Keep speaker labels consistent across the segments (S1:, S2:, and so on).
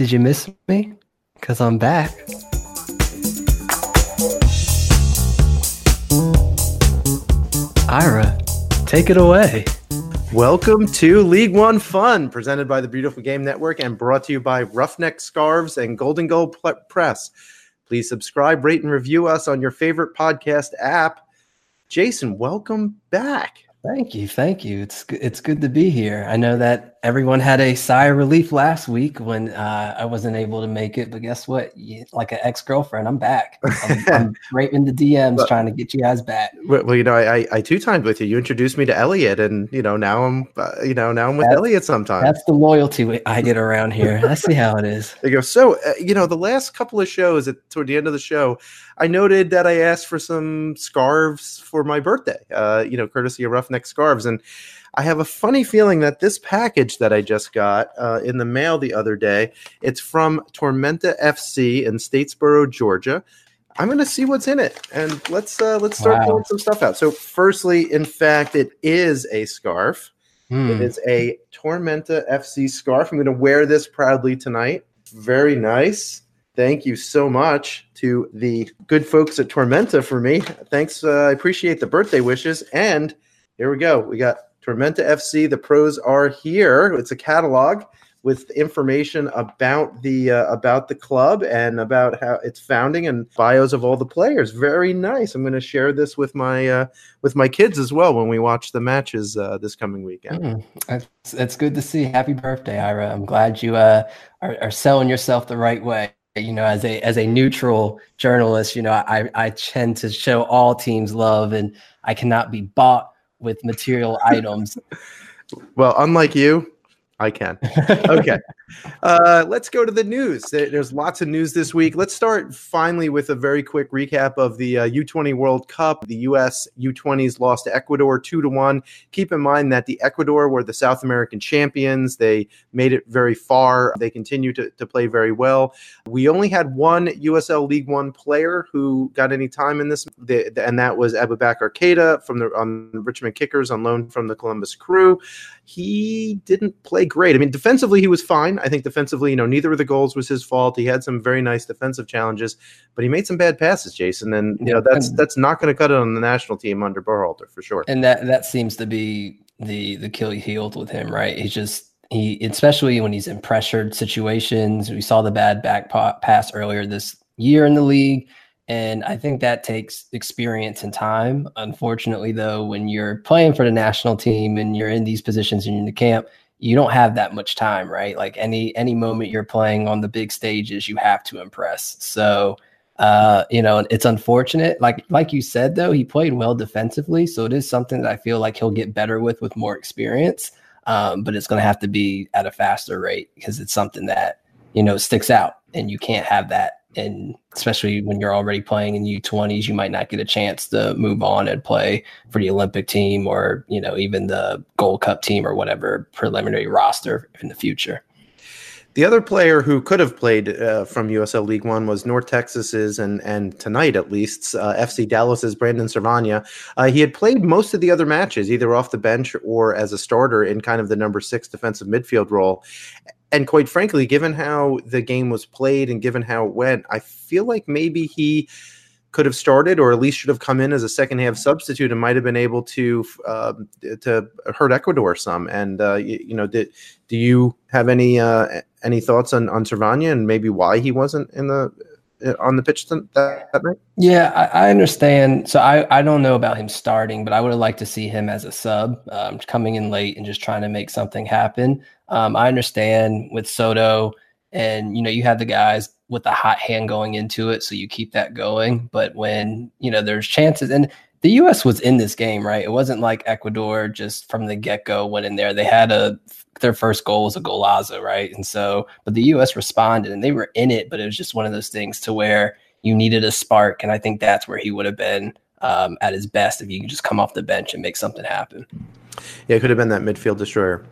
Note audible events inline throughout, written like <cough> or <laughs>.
S1: Did you miss me? Because I'm back. Ira, take it away.
S2: Welcome to League One Fun, presented by the Beautiful Game Network and brought to you by Roughneck Scarves and Golden Goal Press. Please subscribe, rate, and review us on your favorite podcast app. Jason, welcome back.
S1: Thank you, thank you. It's it's good to be here. I know that everyone had a sigh of relief last week when uh, I wasn't able to make it, but guess what? You, like an ex girlfriend, I'm back. I'm, <laughs> I'm right in the DMs but, trying to get you guys back.
S2: Well, you know, I I two timed with you. You introduced me to Elliot, and you know now I'm uh, you know now I'm with that's, Elliot sometimes.
S1: That's the loyalty I get around here. I see how it is. <laughs>
S2: There you go. So uh, you know, the last couple of shows at toward the end of the show, I noted that I asked for some scarves for my birthday. Uh, you know, courtesy of Roughneck Scarves, and I have a funny feeling that this package that I just got uh, in the mail the other day, it's from Tormenta FC in Statesboro, Georgia. I'm going to see what's in it, and let's uh, let's start wow. pulling some stuff out. So, firstly, in fact, it is a scarf. Hmm. It is a Tormenta FC scarf. I'm going to wear this proudly tonight. Very nice. Thank you so much to the good folks at Tormenta for me. Thanks. Uh, I appreciate the birthday wishes. And here we go. We got Tormenta FC. The pros are here. It's a catalog with information about the uh, about the club and about how its founding and bios of all the players. Very nice. I'm going to share this with my uh, with my kids as well when we watch the matches uh, this coming weekend. Mm,
S1: good to see. Happy birthday, Ira. I'm glad you uh, are, are selling yourself the right way you know as a as a neutral journalist you know i i tend to show all teams love and i cannot be bought with material <laughs> items.
S2: Well, unlike you, I can. <laughs> Okay. uh, let's go to the news. There's lots of news this week. Let's start finally with a very quick recap of the uh, U20 World Cup. The U.S. U20s lost to Ecuador 2 to 1. Keep in mind that the Ecuador were the South American champions. They made it very far. They continue to, to play very well. We only had one USL League One player who got any time in this, and that was Aboubacar Keita from the on Richmond Kickers on loan from the Columbus Crew. He didn't play great. I mean, defensively, he was fine. I think defensively, you know, neither of the goals was his fault. He had some very nice defensive challenges, but he made some bad passes, Jason. And you yeah, know, that's that's not going to cut it on the national team under Berhalter for sure.
S1: And that that seems to be the the kill healed with him, right? He's just he, especially when he's in pressured situations. We saw the bad back pass earlier this year in the league. And I think that takes experience and time. Unfortunately, though, when you're playing for the national team and you're in these positions in the camp, you don't have that much time, right? Like any any moment you're playing on the big stages, you have to impress. So uh, you know, it's unfortunate. Like like you said though, he played well defensively, so it is something that I feel like he'll get better with with more experience. Um, but it's going to have to be at a faster rate because it's something that you know sticks out, and you can't have that and especially when you're already playing in U20s, you might not get a chance to move on and play for the Olympic team or you know even the Gold Cup team or whatever preliminary roster in the future.
S2: The other player who could have played uh, from USL League One was North Texas's and and tonight at least uh, FC Dallas's Brandon Servania. Uh, he had played most of the other matches either off the bench or as a starter in kind of the number six defensive midfield role, and quite frankly, given how the game was played and given how it went, I feel like maybe he could have started or at least should have come in as a second half substitute and might have been able to uh, to hurt Ecuador some. And uh, you, you, know, did, do you have any uh, any thoughts on on Servania and maybe why he wasn't in the uh, on the pitch that, that night?
S1: Yeah, I, I, understand. So I, I don't know about him starting, but I would have liked to see him as a sub, um, coming in late and just trying to make something happen. Um, I understand with Soto, and you know you have the guys with the hot hand going into it, so you keep that going. But when you know there's chances, and the U.S. was in this game, right? It wasn't like Ecuador just from the get go went in there. They had a their first goal was a golazo, right? And so, but the U.S. responded and they were in it, but it was just one of those things to where you needed a spark, and I think that's where he would have been um, at his best if you could just come off the bench and make something happen.
S2: Yeah, it could have been that midfield destroyer.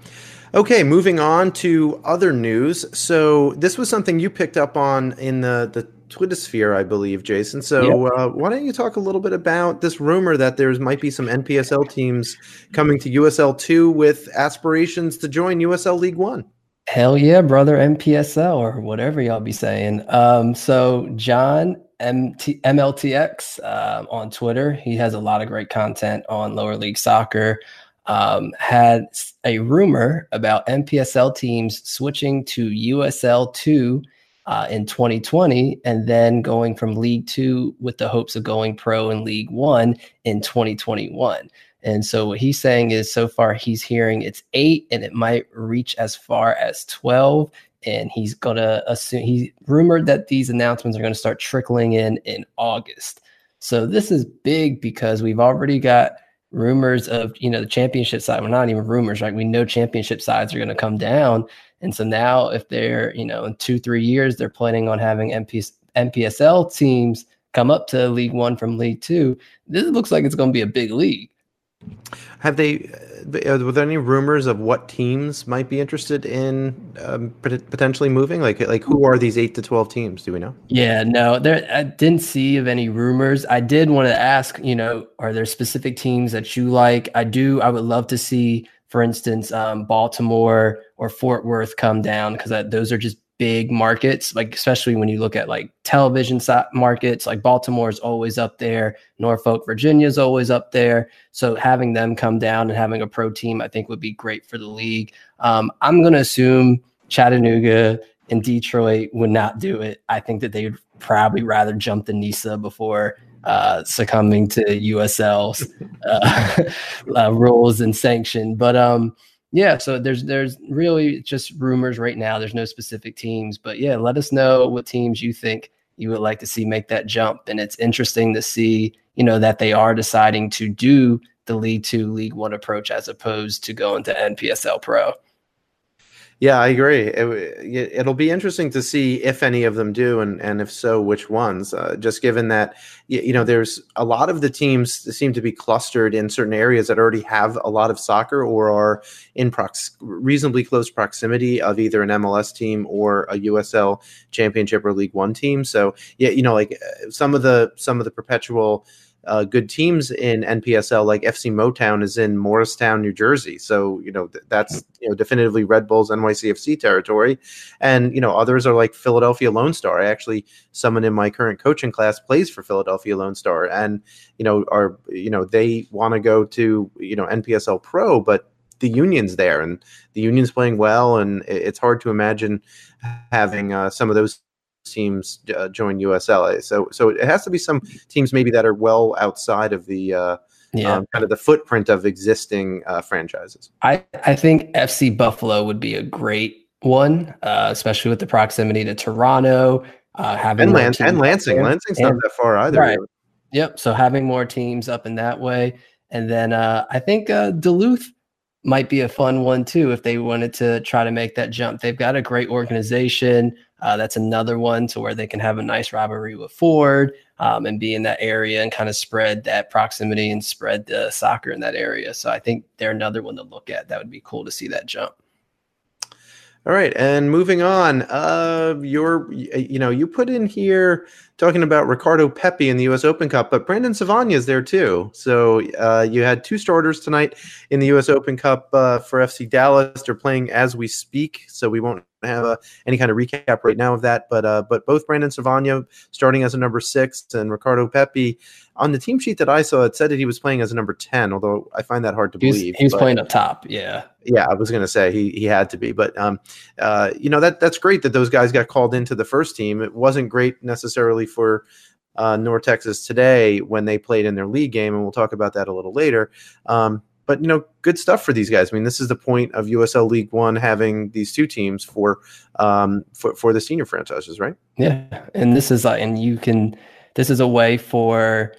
S2: Okay, moving on to other news. So this was something you picked up on in the the Twitter sphere, I believe, Jason. So yep. uh, why don't you talk a little bit about this rumor that there might be some NPSL teams coming to USL two with aspirations to join USL League One?
S1: Hell yeah, brother, MPSL or whatever y'all be saying. Um, so John MT, MLTX uh, on Twitter, he has a lot of great content on lower league soccer. Um, had a rumor about MPSL teams switching to USL two uh, in 2020, and then going from League Two with the hopes of going pro in League One in 2021. And so what he's saying is so far he's hearing it's eight and it might reach as far as 12. And he's gonna assume he rumored that these announcements are gonna start trickling in in August. So this is big because we've already got rumors of you know the championship side. Well, not even rumors, right? We know championship sides are going to come down, and so now if they're you know in two three years they're planning on having MPS, MPSL teams come up to League One from League Two. This looks like it's going to be a big league.
S2: Have they? Uh, were there any rumors of what teams might be interested in um, potentially moving? Like, like who are these eight to twelve teams? Do we know?
S1: Yeah, no, there. I didn't see of any rumors. I did want to ask. You know, are there specific teams that you like? I do. I would love to see, for instance, um, Baltimore or Fort Worth come down because those are just big markets, like especially when you look at like television markets, like Baltimore is always up there, Norfolk, Virginia is always up there. So having them come down and having a pro team, I think would be great for the league. Um, I'm going to assume Chattanooga and Detroit would not do it. I think that they'd probably rather jump the NISA before uh, succumbing to USL's uh, <laughs> uh, rules and sanction. But um, yeah, so there's there's really just rumors right now. There's no specific teams, but yeah, let us know what teams you think you would like to see make that jump. And it's interesting to see, you know, that they are deciding to do the League Two, League One approach as opposed to going to NPSL Pro.
S2: Yeah, I agree. It, will be interesting to see if any of them do, and and if so, which ones. Uh, just given that you know, there's a lot of the teams seem to be clustered in certain areas that already have a lot of soccer or are in prox- reasonably close proximity of either an MLS team or a USL Championship or League One team. So yeah, you know, like uh, some of the some of the perpetual uh, good teams in NPSL, like FC Motown, is in Morristown, New Jersey. So you know th- that's you know definitively Red Bulls NYCFC territory, and you know others are like Philadelphia Lone Star. I actually someone in my current coaching class plays for Philadelphia Lone Star, and you know are you know they want to go to you know NPSL Pro, but the union's there and the union's playing well, and it's hard to imagine having uh, some of those teams uh, join USLA. So so it has to be some teams maybe that are well outside of the uh, yeah. Um, kind of the footprint of existing uh, franchises.
S1: I I think FC Buffalo would be a great one, uh, especially with the proximity to Toronto. Uh, having
S2: and, Lans- and Lansing, Lansing's not that far either. Right.
S1: Yep. So having more teams up in that way, and then uh, I think uh, Duluth might be a fun one too if they wanted to try to make that jump. They've got a great organization. Uh, that's another one to where they can have a nice rivalry with Forward um, and be in that area and kind of spread that proximity and spread the soccer in that area. So I think they're another one to look at. That would be cool to see that jump.
S2: All right, and moving on, uh, your you know you put in here talking about Ricardo Pepi in the U.S. Open Cup, but Brandon Servania is there too. So uh, you had two starters tonight in the U.S. Open Cup uh, for FC Dallas. They're playing as we speak, so we won't have uh, any kind of recap right now of that. But uh, but both Brandon Servania starting as a number six and Ricardo Pepi on the team sheet that I saw, it said that he was playing as a number ten. Although I find that hard to believe.
S1: he He's playing up top. Yeah.
S2: Yeah, I was going to say he he had to be, but um, uh, you know that that's great that those guys got called into the first team. It wasn't great necessarily for uh, North Texas today when they played in their league game, and we'll talk about that a little later. Um, but you know, good stuff for these guys. I mean, this is the point of USL League One having these two teams for um, for for the senior franchises, right?
S1: Yeah, and this is like, and you can. This is a way for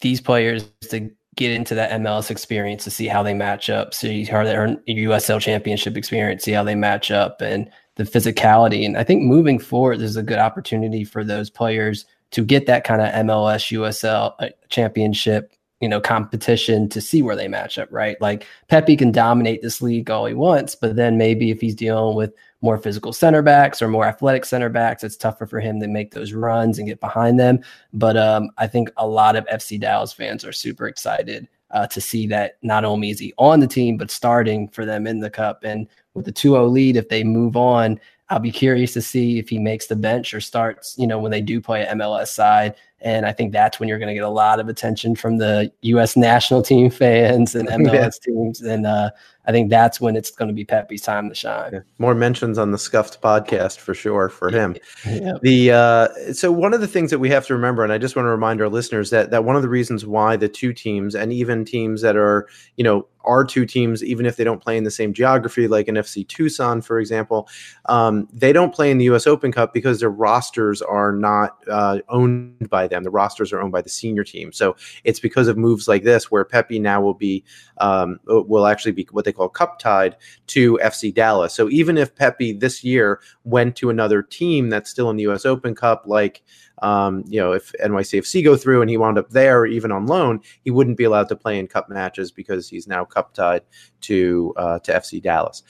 S1: these players to get into that MLS experience to see how they match up, see how they earn USL championship experience, see how they match up, and the physicality. And I think moving forward, there's a good opportunity for those players to get that kind of MLS USL uh, championship, you know, competition to see where they match up, right? Like Pepi can dominate this league all he wants, but then maybe if he's dealing with more physical center backs or more athletic center backs, it's tougher for him to make those runs and get behind them. But um, I think a lot of FC Dallas fans are super excited uh, to see that not only is he on the team, but starting for them in the cup. And with the 2 0 lead, if they move on, I'll be curious to see if he makes the bench or starts, you know, when they do play MLS side. And I think that's when you're going to get a lot of attention from the U.S. national team fans and MLS <laughs> yeah. teams. And uh, I think that's when it's going to be Pepi's time to shine. Yeah.
S2: More mentions on the Scuffed podcast for sure for him. <laughs> Yeah. The uh, so one of the things that we have to remember, and I just want to remind our listeners that that one of the reasons why the two teams and even teams that are you know are two teams, even if they don't play in the same geography, like an FC Tucson, for example, um, they don't play in the U.S. Open Cup because their rosters are not uh, owned by them. The rosters are owned by the senior team. So it's because of moves like this where Pepi now will be um, will actually be what they cup tied to FC Dallas. So even if Pepi this year went to another team that's still in the U.S. Open Cup, like um, you know, if NYCFC go through and he wound up there, even on loan, he wouldn't be allowed to play in cup matches because he's now cup tied to uh, to FC Dallas.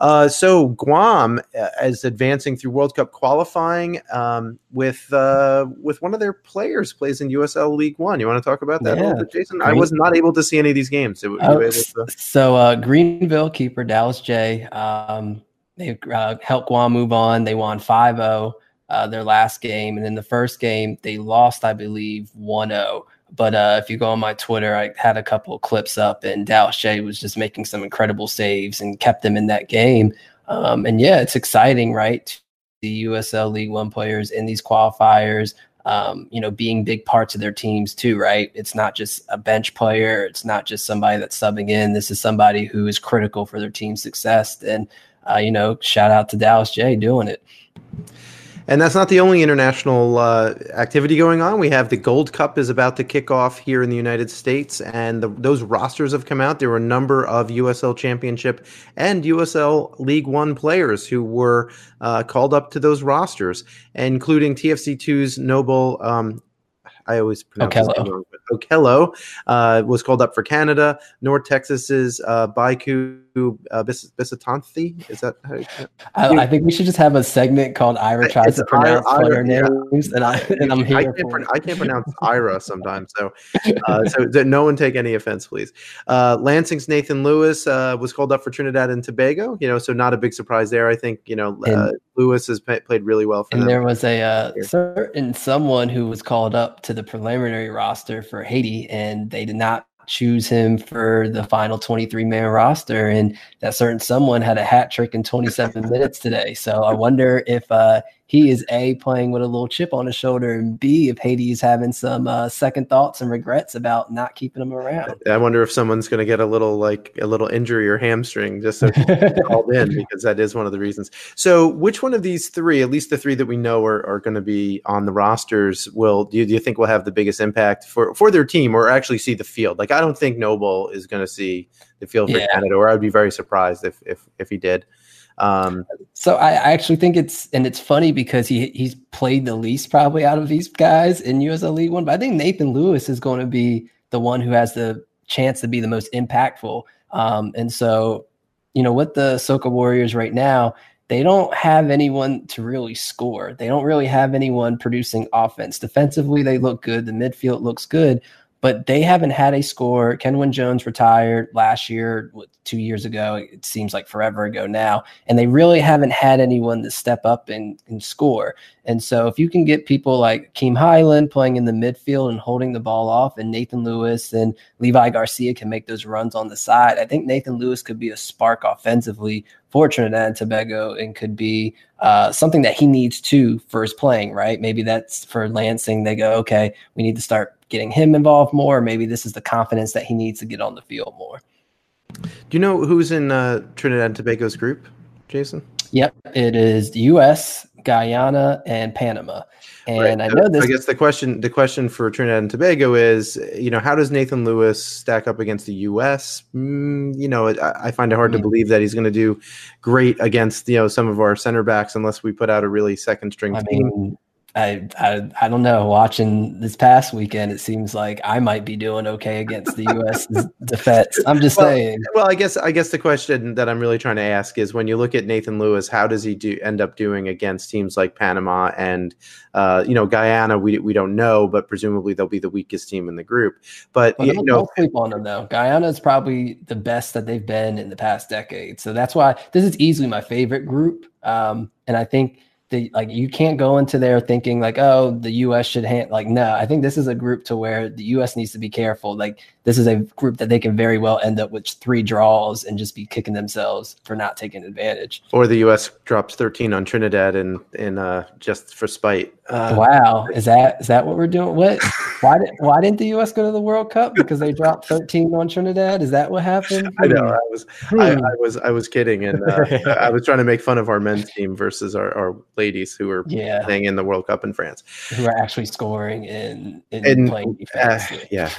S2: Uh, so Guam uh, is advancing through World Cup qualifying um, with uh, with one of their players plays in USL League One. You want to talk about that yeah. bit, Jason? Green- I was not able to see any of these games.
S1: Oh, to- so uh, Greenville keeper Dallas Jaye. Um, they uh, helped Guam move on. They won 5 0 uh, their last game. And in the first game, they lost, I believe, 1 0. But uh, if you go on my Twitter, I had a couple of clips up, and Dallas Jaye was just making some incredible saves and kept them in that game. Um, and yeah, it's exciting, right? The USL League One players in these qualifiers, um, you know, being big parts of their teams too, right? It's not just a bench player, it's not just somebody that's subbing in. This is somebody who is critical for their team's success. And, uh, you know, shout out to Dallas Jaye doing it.
S2: And that's not the only international uh, activity going on. We have the Gold Cup is about to kick off here in the United States, and the, those rosters have come out. There were a number of USL Championship and USL League One players who were uh, called up to those rosters, including TFC2's Noble um, I always pronounce Okello. name Okello uh, was called up for Canada. North Texas's uh, Baiku uh, Bis- Bisatanthi. Is that how you, say it?
S1: I, I, think we should just have a segment called Ira tries to pronounce Ira, player Ira, names, yeah. and I and I'm here. I
S2: can't, pro- I can't pronounce <laughs> Ira sometimes, so uh, so no one take any offense, please. Uh, Lansing's Nathan Lewis uh, was called up for Trinidad and Tobago. You know, so not a big surprise there. I think you know uh, Lewis has played really well for
S1: and
S2: them.
S1: there was a uh, certain someone who was called up to the preliminary roster for Haiti, and they did not choose him for the final 23 man roster. And that certain someone had a hat trick in 27 minutes today. So I wonder if uh, he is A, playing with a little chip on his shoulder, and B, if is having some uh, second thoughts and regrets about not keeping him around.
S2: I wonder if someone's going to get a little like a little injury or hamstring just so <laughs> called in because that is one of the reasons. So, which one of these three, at least the three that we know are, are going to be on the rosters, will do you, do you think will have the biggest impact for for their team or actually see the field? Like, I don't think Noble is going to see the field for yeah. Canada, or I'd be very surprised if if if he did.
S1: Um, so I, I, actually think it's and it's funny because he he's played the least probably out of these guys in USL League One, but I think Nathan Lewis is going to be the one who has the chance to be the most impactful. Um, and so, you know, with the Soca Warriors right now, they don't have anyone to really score. They don't really have anyone producing offense. Defensively, they look good. The midfield looks good, but they haven't had a score. Kenwyne Jones retired last year, two years ago. It seems like forever ago now. And they really haven't had anyone to step up and, and score. And so if you can get people like Keem Hyland playing in the midfield and holding the ball off, and Nathan Lewis and Levi Garcia can make those runs on the side, I think Nathan Lewis could be a spark offensively for Trinidad and Tobago and could be uh, something that he needs to for his playing, right? Maybe that's for Lansing. They go, okay, we need to start getting him involved more. Maybe this is the confidence that he needs to get on the field more.
S2: Do you know who's in uh, Trinidad and Tobago's group, Jason?
S1: Yep, it is the U.S., Guyana, and Panama. And right. I know this.
S2: I guess the question the question for Trinidad and Tobago is, you know, how does Nathan Lewis stack up against the U.S.? Mm, you know, I, I, find it hard to believe that he's going to do great against you know some of our center backs unless we put out a really second string I team. Mean,
S1: I, I I don't know. Watching this past weekend, it seems like I might be doing okay against the U.S. <laughs> defense. I'm just
S2: well,
S1: saying.
S2: Well, I guess I guess the question that I'm really trying to ask is when you look at Nathan Lewis, how does he do end up doing against teams like Panama and uh, you know Guyana? We we don't know, but presumably they'll be the weakest team in the group. But well, you know,
S1: sleep on them though. Guyana is probably the best that they've been in the past decade. So that's why this is easily my favorite group. Um, and I think the like you can't go into there thinking like oh the US should hand like no I think this is a group to where the US needs to be careful. Like this is a group that they can very well end up with three draws and just be kicking themselves for not taking advantage.
S2: Or the US drops 13 on Trinidad and in uh just for spite.
S1: Uh, wow. Is that is that what we're doing? What? Why did why didn't the US go to the World Cup? Because they dropped 13 on Trinidad? Is that what happened?
S2: I know. I was hmm. I, I, was I was kidding. And uh, <laughs> I was trying to make fun of our men's team versus our, our ladies who were yeah. playing in the World Cup in France,
S1: who are actually scoring in, in and, playing defense.
S2: Uh, yeah,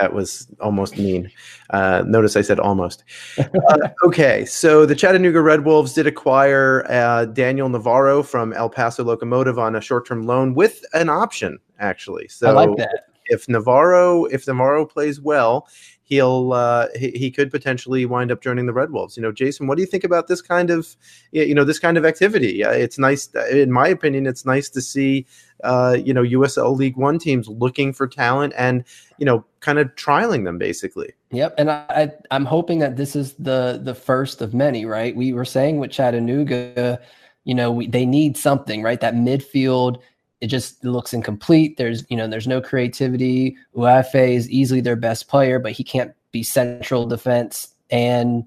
S2: that was almost mean. Uh, notice I said almost. Uh, <laughs> okay, so the Chattanooga Red Wolves did acquire uh, Daniel Navarro from El Paso Locomotive on a short-term loan with an option, actually. So
S1: I like that.
S2: If Navarro, if Navarro plays well, he'll uh, he, he could potentially wind up joining the Red Wolves. You know, Jason, what do you think about this kind of you know this kind of activity? It's nice, in my opinion, it's nice to see uh, you know USL League One teams looking for talent and you know kind of trialing them basically.
S1: Yep, and I I'm hoping that this is the the first of many. Right, we were saying with Chattanooga. You know, we, they need something, right? That midfield it just looks incomplete. There's, you know, there's no creativity. Uefa is easily their best player, but he can't be central defense and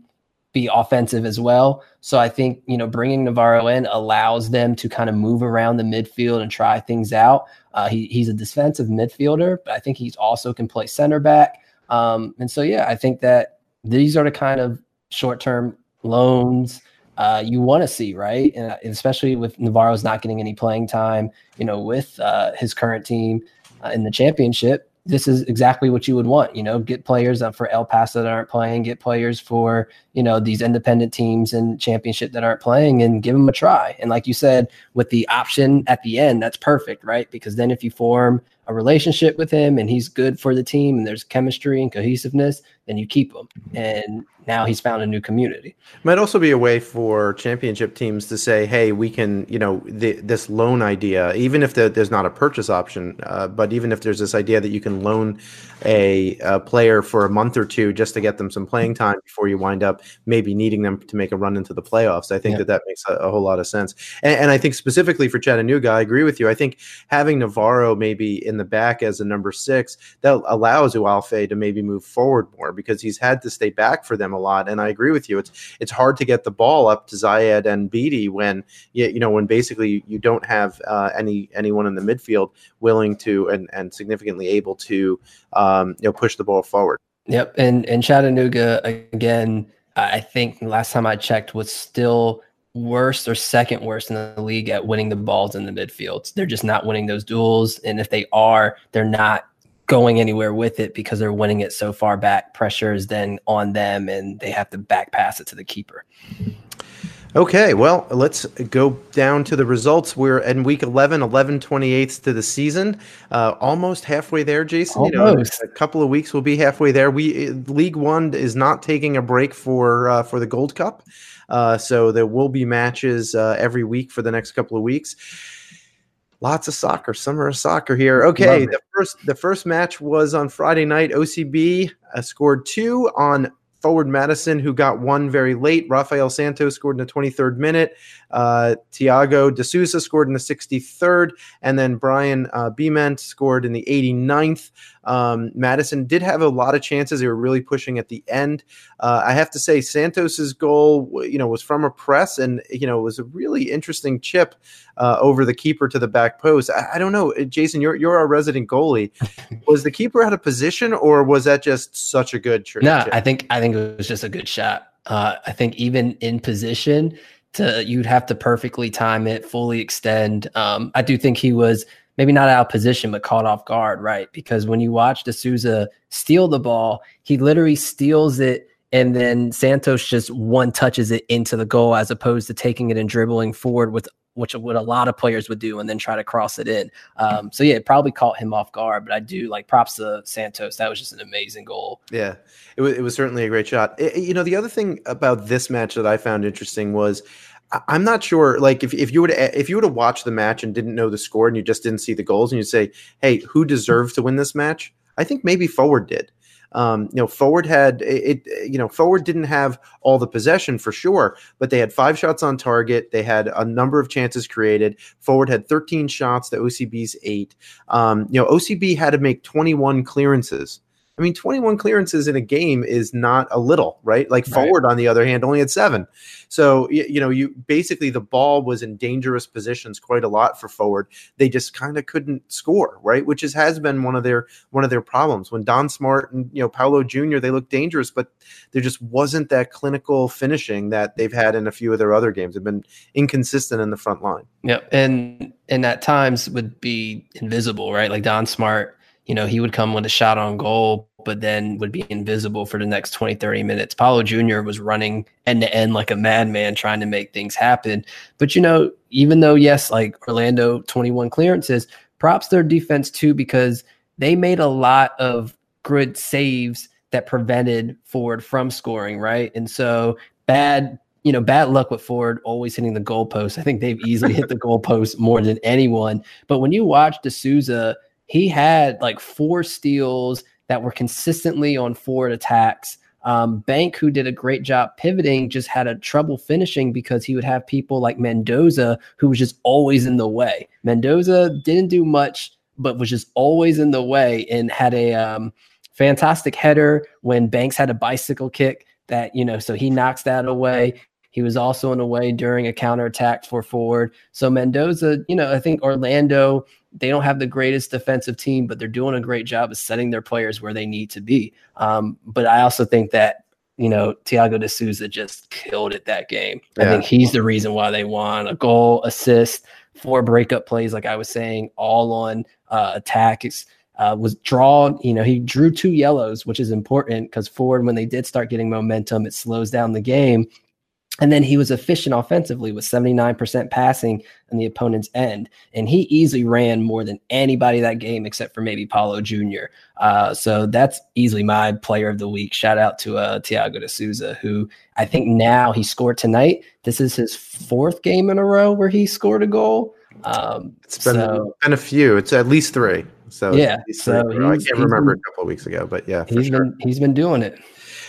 S1: be offensive as well. So I think, you know, bringing Navarro in allows them to kind of move around the midfield and try things out. Uh, he, he's a defensive midfielder, but I think he's also can play center back. Um, and so, yeah, I think that these are the kind of short term loans uh, you want to see, right? And especially with Navarro's not getting any playing time, you know, with uh, his current team uh, in the championship, this is exactly what you would want. You know, get players up for El Paso that aren't playing, get players for you know these independent teams and championship that aren't playing, and give them a try. And like you said, with the option at the end, that's perfect, right? Because then if you form a relationship with him and he's good for the team and there's chemistry and cohesiveness, then you keep him. And now he's found a new community.
S2: Might also be a way for championship teams to say, "Hey, we can, you know, the, this loan idea, even if the, there's not a purchase option, uh, but even if there's this idea that you can loan a, a, player for a month or two just to get them some playing time before you wind up maybe needing them to make a run into the playoffs. I think yeah. that that makes a, a, whole lot of sense. And, and, I think specifically for Chattanooga, I agree with you. I think having Navarro maybe in the back as a number six that allows Ualfe to maybe move forward more because he's had to stay back for them a lot. And I agree with you. It's it's hard to get the ball up to Zayed and Beatty when you, you know when basically you don't have uh, any anyone in the midfield willing to and and significantly able to um, you know push the ball forward.
S1: Yep, and and Chattanooga again. I think last time I checked was still worst or second worst in the league at winning the balls in the midfield. They're just not winning those duels, and if they are, they're not going anywhere with it because they're winning it so far back. Pressure is then on them, and they have to back pass it to the keeper.
S2: Okay, well, let's go down to the results. We're in week 11, 11 28ths to the season. Uh, almost halfway there, Jason.
S1: Almost.
S2: You know, a couple of weeks we'll be halfway there. We League One is not taking a break for uh, for the Gold Cup. Uh, so there will be matches uh, every week for the next couple of weeks lots of soccer summer of soccer here. Okay the first the first match was on friday night. Ocb uh, scored two on forward madison who got one very late. Rafael santos scored in the 23rd minute. Uh, Tiago De Souza scored in the 63rd, and then Brian uh, Beament scored in the 89th. Um, Madison did have a lot of chances; they were really pushing at the end. Uh, I have to say, Santos's goal, you know, was from a press, and you know, it was a really interesting chip uh, over the keeper to the back post. I, I, don't know, uh, Jason, you're you're our resident goalie. <laughs> was the keeper out of position, or was that just such a good? Trick?
S1: No, I think I think it was just a good shot. Uh, I think even in position, to you'd have to perfectly time it, fully extend. Um, I do think he was maybe not out of position, but caught off guard, right? Because when you watch De Souza steal the ball, he literally steals it and then Santos just one touches it into the goal as opposed to taking it and dribbling forward with which what a lot of players would do, and then try to cross it in. Um, so yeah, it probably caught him off guard. But I do like props to Santos. That was just an amazing goal.
S2: Yeah, it was, it was certainly a great shot. It, you know, the other thing about this match that I found interesting was. I'm not sure. Like, if, if you would if you would have watched the match and didn't know the score and you just didn't see the goals and you say, "Hey, who deserved to win this match?" I think maybe forward did. Um, you know, forward had it, You know, forward didn't have all the possession for sure, but they had five shots on target. They had a number of chances created. Forward had 13 shots. The OCB's eight. Um, you know, OCB had to make 21 clearances I mean, 21 clearances in a game is not a little, right? Like right. forward, on the other hand, only had seven. So, you, you know, you basically the ball was in dangerous positions quite a lot for forward. They just kind of couldn't score, right? Which is, has been one of their one of their problems. When Don Smart and you know Paulo Jr. they looked dangerous, but there just wasn't that clinical finishing that they've had in a few of their other games. They've been inconsistent in the front line.
S1: Yep, and and at times would be invisible, right? Like Don Smart you know, he would come with a shot on goal, but then would be invisible for the next 20, 30 minutes. Paulo Jr. was running end to end like a madman trying to make things happen. But, you know, even though, yes, like Orlando 21 clearances, props their defense too, because they made a lot of good saves that prevented Forward from scoring, right? And so bad you know, bad luck with Forward always hitting the goalpost. I think they've easily hit the <laughs> goalpost more than anyone. But when you watch De Souza he had like four steals that were consistently on forward attacks. Um, Bank, who did a great job pivoting, just had a trouble finishing because he would have people like Mendoza, who was just always in the way. Mendoza didn't do much, but was just always in the way and had a um, fantastic header when Banks had a bicycle kick that, you know, so he knocks that away. He was also in the way during a counterattack for forward. So Mendoza, you know, I think Orlando they don't have the greatest defensive team, but they're doing a great job of setting their players where they need to be. Um, but I also think that you know Thiago de Souza just killed it that game. Yeah. I think he's the reason why they won. A goal, assist, four breakup plays, like I was saying, all on uh, attacks. Uh, was drawn, you know, he drew two yellows, which is important because forward, when they did start getting momentum, it slows down the game. And then he was efficient offensively with 79% passing in the opponent's end. And he easily ran more than anybody that game except for maybe Paulo Jr. Uh, so that's easily my player of the week. Shout out to uh, Thiago de Souza, who I think now he scored tonight. This is his fourth game in a row where he scored a goal. Um,
S2: it's been, so, been a few. It's at least three. So
S1: yeah, so
S2: I can't remember been, a couple of weeks ago, but yeah,
S1: he's
S2: sure.
S1: been he's been doing it.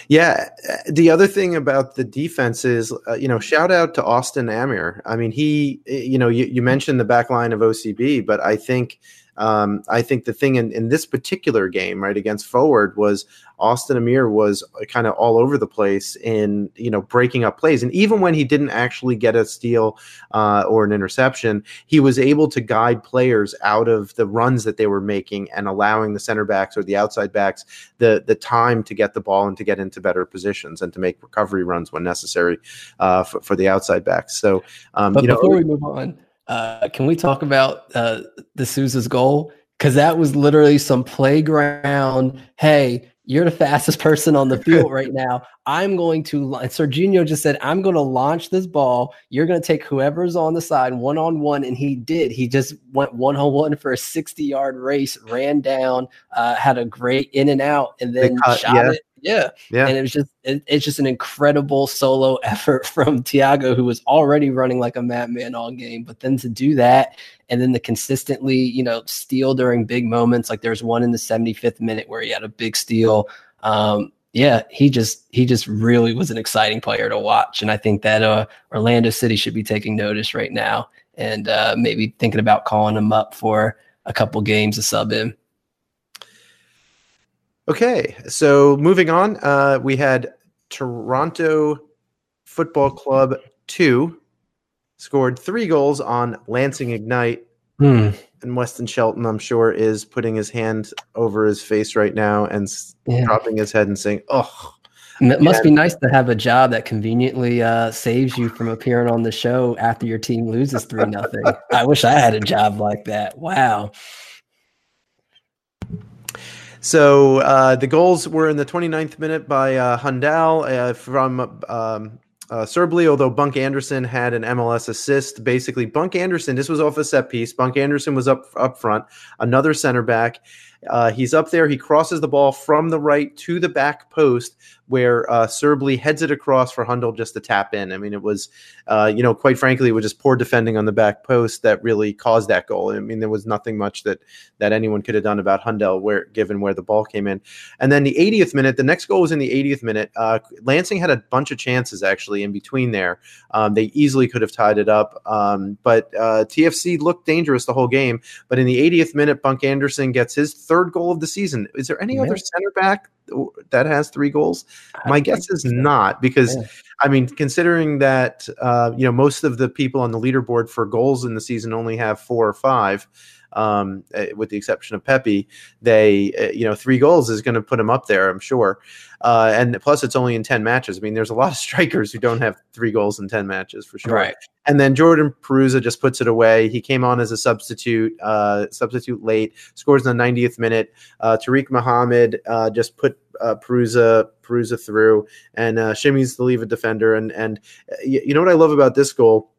S2: Yeah, the other thing about the defense is, uh, you know, shout out to Austin Amer. I mean, he, you know, you, you mentioned the back line of OCB, but I think um, I think the thing in, in this particular game, right, against forward was Austin Amer was kind of all over the place in, you know, breaking up plays. And even when he didn't actually get a steal uh, or an interception, he was able to guide players out of the runs that they were making and allowing the center backs or the outside backs the, the time to get the ball and to get into better positions and to make recovery runs when necessary uh, for, for the outside backs. So, um,
S1: but
S2: you
S1: before we move on, uh, can we talk about uh, de Souza's goal? Because that was literally some playground. Hey, you're the fastest <laughs> person on the field <laughs> right now. I'm going to. Serginho just said, "I'm going to launch this ball. You're going to take whoever's on the side one on one," and he did. He just went one on one for a 60 yard race, ran down, uh, had a great in and out, and then cut, shot yeah. it yeah. Yeah. And it was just it, it's just an incredible solo <laughs> effort from Thiago, who was already running like a madman all game. But then to do that and then to consistently, you know, steal during big moments, like there's one in the 75th minute where he had a big steal. Um, yeah, he just he just really was an exciting player to watch. And I think that uh Orlando City should be taking notice right now and uh maybe thinking about calling him up for a couple games to sub in.
S2: Okay, so moving on, uh, we had Toronto Football Club 2 scored three goals on Lansing Ignite.
S1: Hmm.
S2: And Weston Shelton, I'm sure, is putting his hand over his face right now and yeah. dropping his head and saying, Oh,
S1: it must be nice to have a job that conveniently uh, saves you from appearing on the show after your team loses 3 nothing. I wish I had a job like that. Wow.
S2: So uh, the goals were in the 29th minute by uh, Hundal uh, from um, uh, although Bunk Anderson had an MLS assist, basically Bunk Anderson. This was off a set piece. Bunk Anderson was up up front, another center back. Uh, he's up there. He crosses the ball from the right to the back post, where uh, Serbly heads it across for Hundal just to tap in. I mean, it was, uh, you know, quite frankly, it was just poor defending on the back post that really caused that goal. I mean, there was nothing much that that anyone could have done about Hundal, where given where the ball came in. And then the 80th minute, the next goal was in the 80th minute. Uh, Lansing had a bunch of chances actually in between there. Um, they easily could have tied it up, um, but uh, TFC looked dangerous the whole game. But in the 80th minute, Bunk Anderson gets his third goal of the season. Is there any other center back that has three goals? My guess is not because yeah. I mean, considering that uh, you know most of the people on the leaderboard for goals in the season only have four or five. Um, eh, with the exception of Pepi, they, uh, you know, three goals is going to put him up there, I'm sure. Uh, and plus, it's only in 10 matches. I mean, there's a lot of <laughs> strikers who don't have three goals in 10 matches for sure.
S1: Right.
S2: And then Jordan Perruzza just puts it away. He came on as a substitute, uh, substitute late, scores in the 90th minute. Uh, Tariq Muhammad uh, just put uh, Perruzza, Perruzza through, and uh, Shimmy's the leave a defender. And and uh, you, you know what I love about this goal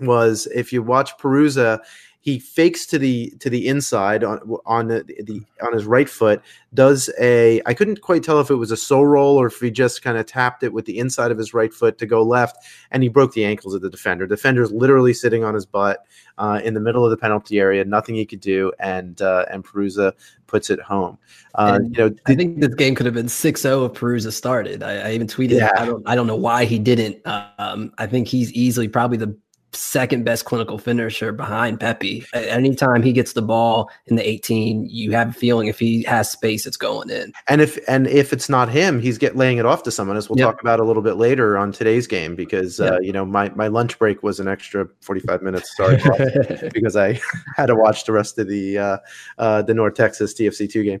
S2: was if you watch Perruzza, he fakes to the to the inside on on the, the, on his right foot does a i couldn't quite tell if it was a sole roll or if he just kind of tapped it with the inside of his right foot to go left and he broke the ankles of the defender. Defender's literally sitting on his butt uh, in the middle of the penalty area nothing he could do and uh, and Perruzza puts it home. Uh, you know
S1: i think this game could have been 6-0 if Perruzza started. I, I even tweeted yeah. I, don't, I don't know why he didn't. Um, i think he's easily probably the second best clinical finisher behind Pepi. Anytime he gets the ball in the 18, you have a feeling if he has space, it's going in.
S2: And if and if it's not him, he's get laying it off to someone, as we'll yep. talk about a little bit later on today's game, because yep. uh, you know my my lunch break was an extra 45 minutes. Sorry, <laughs> because I <laughs> had to watch the rest of the uh, uh, the North Texas TFC two game.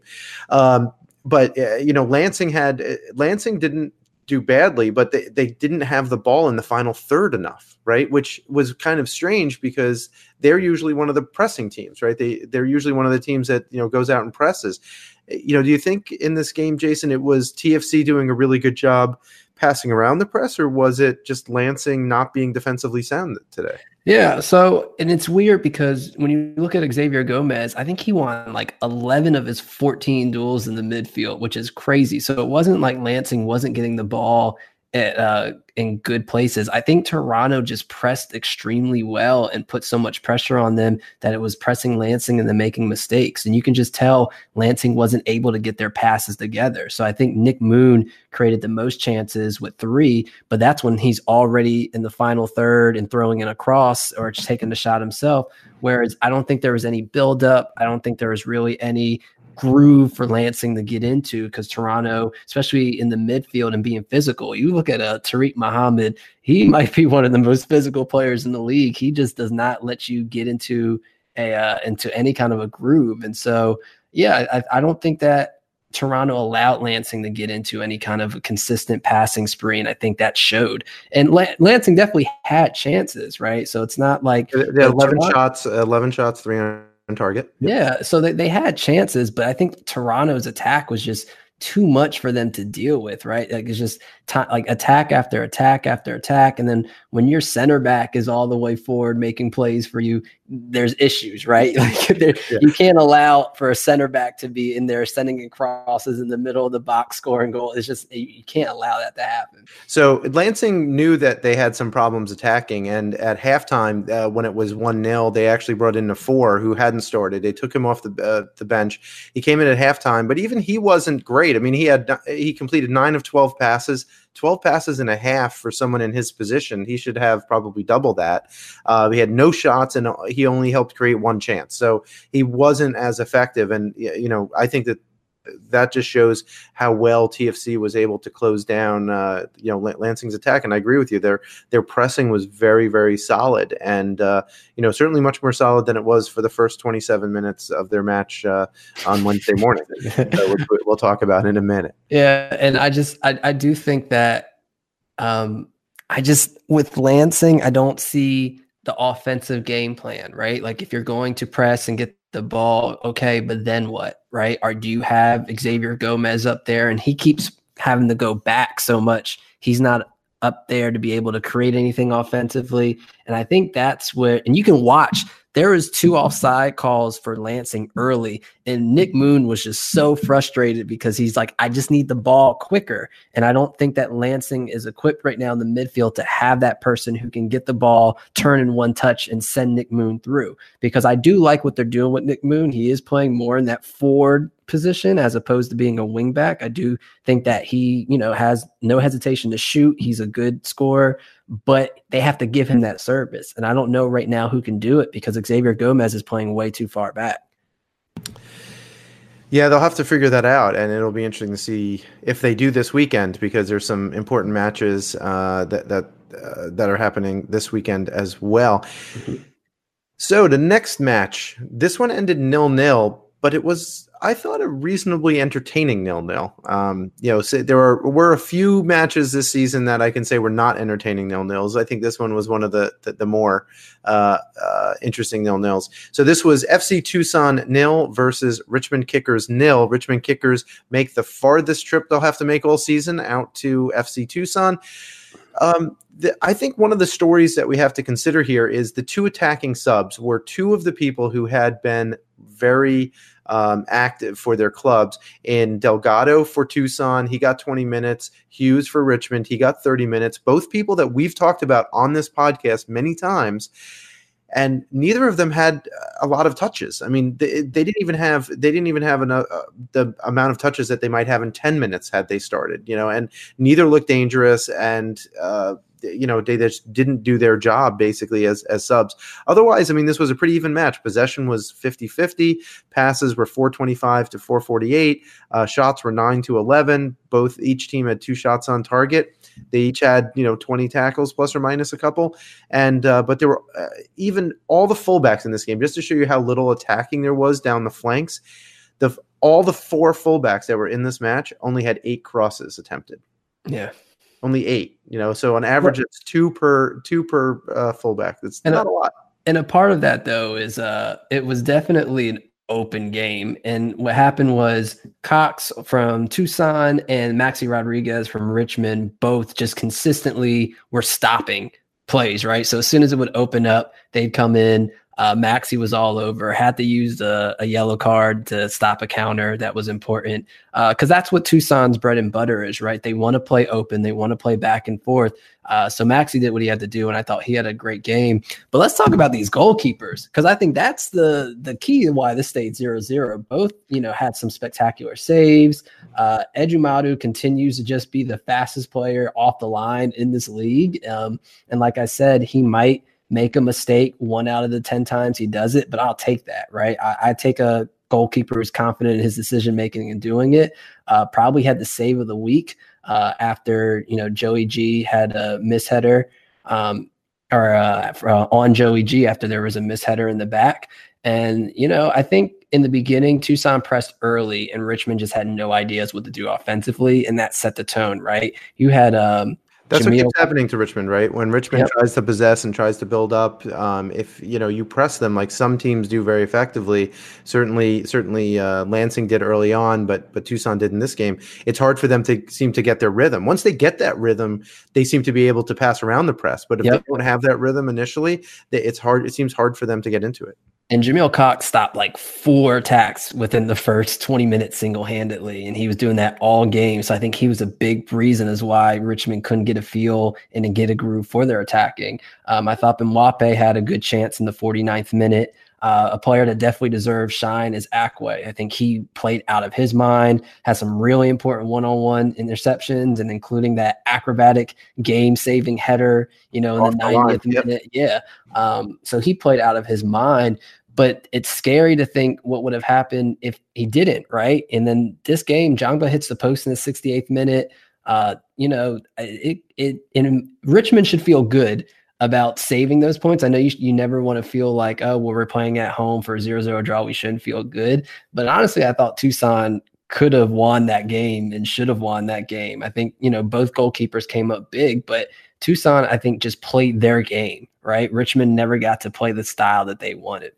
S2: Um, but uh, you know, Lansing had uh, Lansing didn't do badly, but they, they didn't have the ball in the final third enough, right? Which was kind of strange because they're usually one of the pressing teams, right? They they're usually one of the teams that you know goes out and presses. You know, do you think in this game, Jason, it was TFC doing a really good job passing around the press, or was it just Lansing not being defensively sound today?
S1: Yeah. So, and it's weird because when you look at Xavier Gomez, I think he won like 11 of his 14 duels in the midfield, which is crazy. So it wasn't like Lansing wasn't getting the ball uh, in good places. I think Toronto just pressed extremely well and put so much pressure on them that it was pressing Lansing and then making mistakes. And you can just tell Lansing wasn't able to get their passes together. So I think Nick Moon created the most chances with three, but that's when he's already in the final third and throwing in a cross or taking the shot himself. Whereas I don't think there was any buildup. I don't think there was really any groove for Lansing to get into because Toronto, especially in the midfield and being physical, you look at a uh, Tariq Muhammad, he <laughs> might be one of the most physical players in the league. He just does not let you get into a uh, into any kind of a groove. And so, yeah, I, I don't think that Toronto allowed Lansing to get into any kind of a consistent passing spree, and I think that showed. And Lansing definitely had chances, right? So it's not like
S2: eleven shots, eleven shots, three on target.
S1: Yeah, so they, they had chances, but I think Toronto's attack was just too much for them to deal with, right? Like it's just t- like attack after attack after attack, and then when your center back is all the way forward making plays for you, there's issues, right? <laughs> Like yeah. you can't allow for a center back to be in there sending in crosses in the middle of the box scoring goal. It's just you can't allow that to happen.
S2: So Lansing knew that they had some problems attacking, and at halftime, uh, when it was one 0 they actually brought in a four who hadn't started. They took him off the uh, the bench. He came in at halftime, but even he wasn't great. I mean, he had he completed nine of twelve passes 12 passes and a half for someone in his position. He should have probably double that. Uh, he had no shots and he only helped create one chance. So he wasn't as effective. And, you know, I think that that just shows how well TFC was able to close down, uh, you know, Lansing's attack. And I agree with you. Their their pressing was very very solid, and uh, you know certainly much more solid than it was for the first 27 minutes of their match uh, on Wednesday morning. <laughs> we'll, we'll, talk about in a minute.
S1: Yeah, and I just I, I do think that um, I just with Lansing I don't see the offensive game plan, right? Like if you're going to press and get the ball, okay, but then what, right? Or do you have Xavier Gomez up there and he keeps having to go back so much? He's not up there to be able to create anything offensively. And I think that's where, and you can watch there was two offside calls for Lansing early, and Nick Moon was just so frustrated because he's like, I just need the ball quicker. And I don't think that Lansing is equipped right now in the midfield to have that person who can get the ball, turn in one touch, and send Nick Moon through. Because I do like what they're doing with Nick Moon. He is playing more in that forward position as opposed to being a wingback. I do think that he, you know, has no hesitation to shoot. He's a good scorer but they have to give him that service. And I don't know right now who can do it because Xavier Gomez is playing way too far back.
S2: Yeah, they'll have to figure that out, and it'll be interesting to see if they do this weekend because there's some important matches uh, that that uh, that are happening this weekend as well. Mm-hmm. So the next match, this one ended nil nil, but it was I thought a reasonably entertaining nil nil. Um, you know, so there were were a few matches this season that I can say were not entertaining nil nils. I think this one was one of the the, the more uh, uh, interesting nil nils. So this was FC Tucson nil versus Richmond Kickers nil. Richmond Kickers make the farthest trip they'll have to make all season out to FC Tucson. Um, the, I think one of the stories that we have to consider here is the two attacking subs were two of the people who had been very um, active for their clubs. In Delgado for Tucson, he got 20 minutes. Hughes for Richmond, he got 30 minutes. Both people that we've talked about on this podcast many times and neither of them had a lot of touches. I mean, they, they didn't even have they didn't even have enough, uh, the amount of touches that they might have in ten minutes had they started. You know, and neither looked dangerous, and uh, you know they just didn't do their job basically as as subs. Otherwise i mean this was a pretty even match. Possession was 50-50 passes were 425 to 448 uh, shots were 9 to 11 both each team had two shots on target. They each had you know 20 tackles plus or minus a couple. And uh, but there were uh, even all the fullbacks in this game just to show you how little attacking there was down the flanks the all the four fullbacks that were in this match only had eight crosses attempted.
S1: Yeah
S2: only eight. You know, so on average, it's two per two per uh, fullback. That's and not a, a, lot.
S1: And a part of that though is uh, it was definitely an open game. And what happened was Cox from Tucson and Maxi Rodriguez from Richmond both just consistently were stopping plays. Right, so as soon as it would open up, they'd come in. Uh, Maxi was all over, had to use a, a, yellow card to stop a counter. That was important because uh, that's what Tucson's bread and butter is, right? They want to play open, they want to play back and forth. Uh, so Maxi did what he had to do, and I thought he had a great game. But let's talk about these goalkeepers because I think that's the the key why this stayed 0-0. Both, you know, had some spectacular saves. Uh, Ejimadu continues to just be the fastest player off the line in this league, um, and like I said, he might – make a mistake one out of the 10 times he does it, but I'll take that, right? I, I take a goalkeeper who's confident in his decision making and doing it. Uh, probably had the save of the week uh, after, you know, Joey G had a misheader um, or uh, on Joey G after there was a misheader in the back. And, you know, I think in the beginning, Tucson pressed early and Richmond just had no ideas what to do offensively. And that set the tone, right? You had, um,
S2: that's Jamil. what keeps happening to Richmond, right? When Richmond yep. tries to possess and tries to build up, um, if you know you press them like some teams do very effectively. Certainly, certainly uh, Lansing did early on, but but Tucson did in this game. It's hard for them to seem to get their rhythm. Once they get that rhythm, they seem to be able to pass around the press. But if yep. they don't have that rhythm initially, it's hard. It seems hard for them to get into it.
S1: And Jamil Cox stopped like four attacks within the first 20 minutes single handedly. And he was doing that all game. So I think he was a big reason as why Richmond couldn't get a feel and get a groove for their attacking. Um, I thought Mwape had a good chance in the 49th minute. Uh, a player that definitely deserves shine is Akwe. I think he played out of his mind, has some really important one-on-one interceptions, and including that acrobatic game-saving header, you know, in Off the 90th the minute. Yep. Yeah. Um, so he played out of his mind. But it's scary to think what would have happened if he didn't, right? And then this game, Jongba hits the post in the 68th minute. Uh, you know, it it in Richmond should feel good about saving those points. I know you, you never want to feel like, oh, well, we're playing at home for a zero zero draw. We shouldn't feel good. But honestly, I thought Tucson could have won that game and should have won that game. I think, you know, both goalkeepers came up big, but Tucson, I think, just played their game, right? Richmond never got to play the style that they wanted.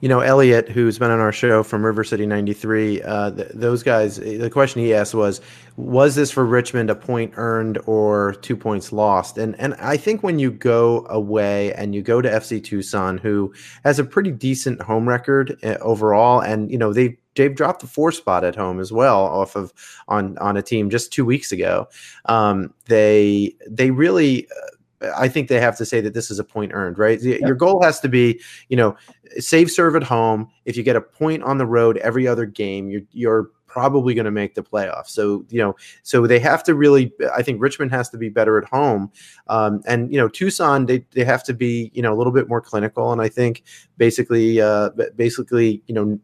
S2: You know, Elliot, who's been on our show from River City 93, uh, th- those guys, the question he asked was, was this for Richmond a point earned or two points lost? And and I think when you go away and you go to FC Tucson, who has a pretty decent home record uh, overall, and you know they they've dropped the four spot at home as well off of on on a team just two weeks ago. Um, they they really. Uh, I think they have to say that this is a point earned, right? Your goal has to be, you know, save serve at home. If you get a point on the road every other game, you're you're probably going to make the playoffs. So you know, so they have to really. I think Richmond has to be better at home, um, and you know, Tucson they they have to be you know a little bit more clinical. And I think basically, uh, basically, you know.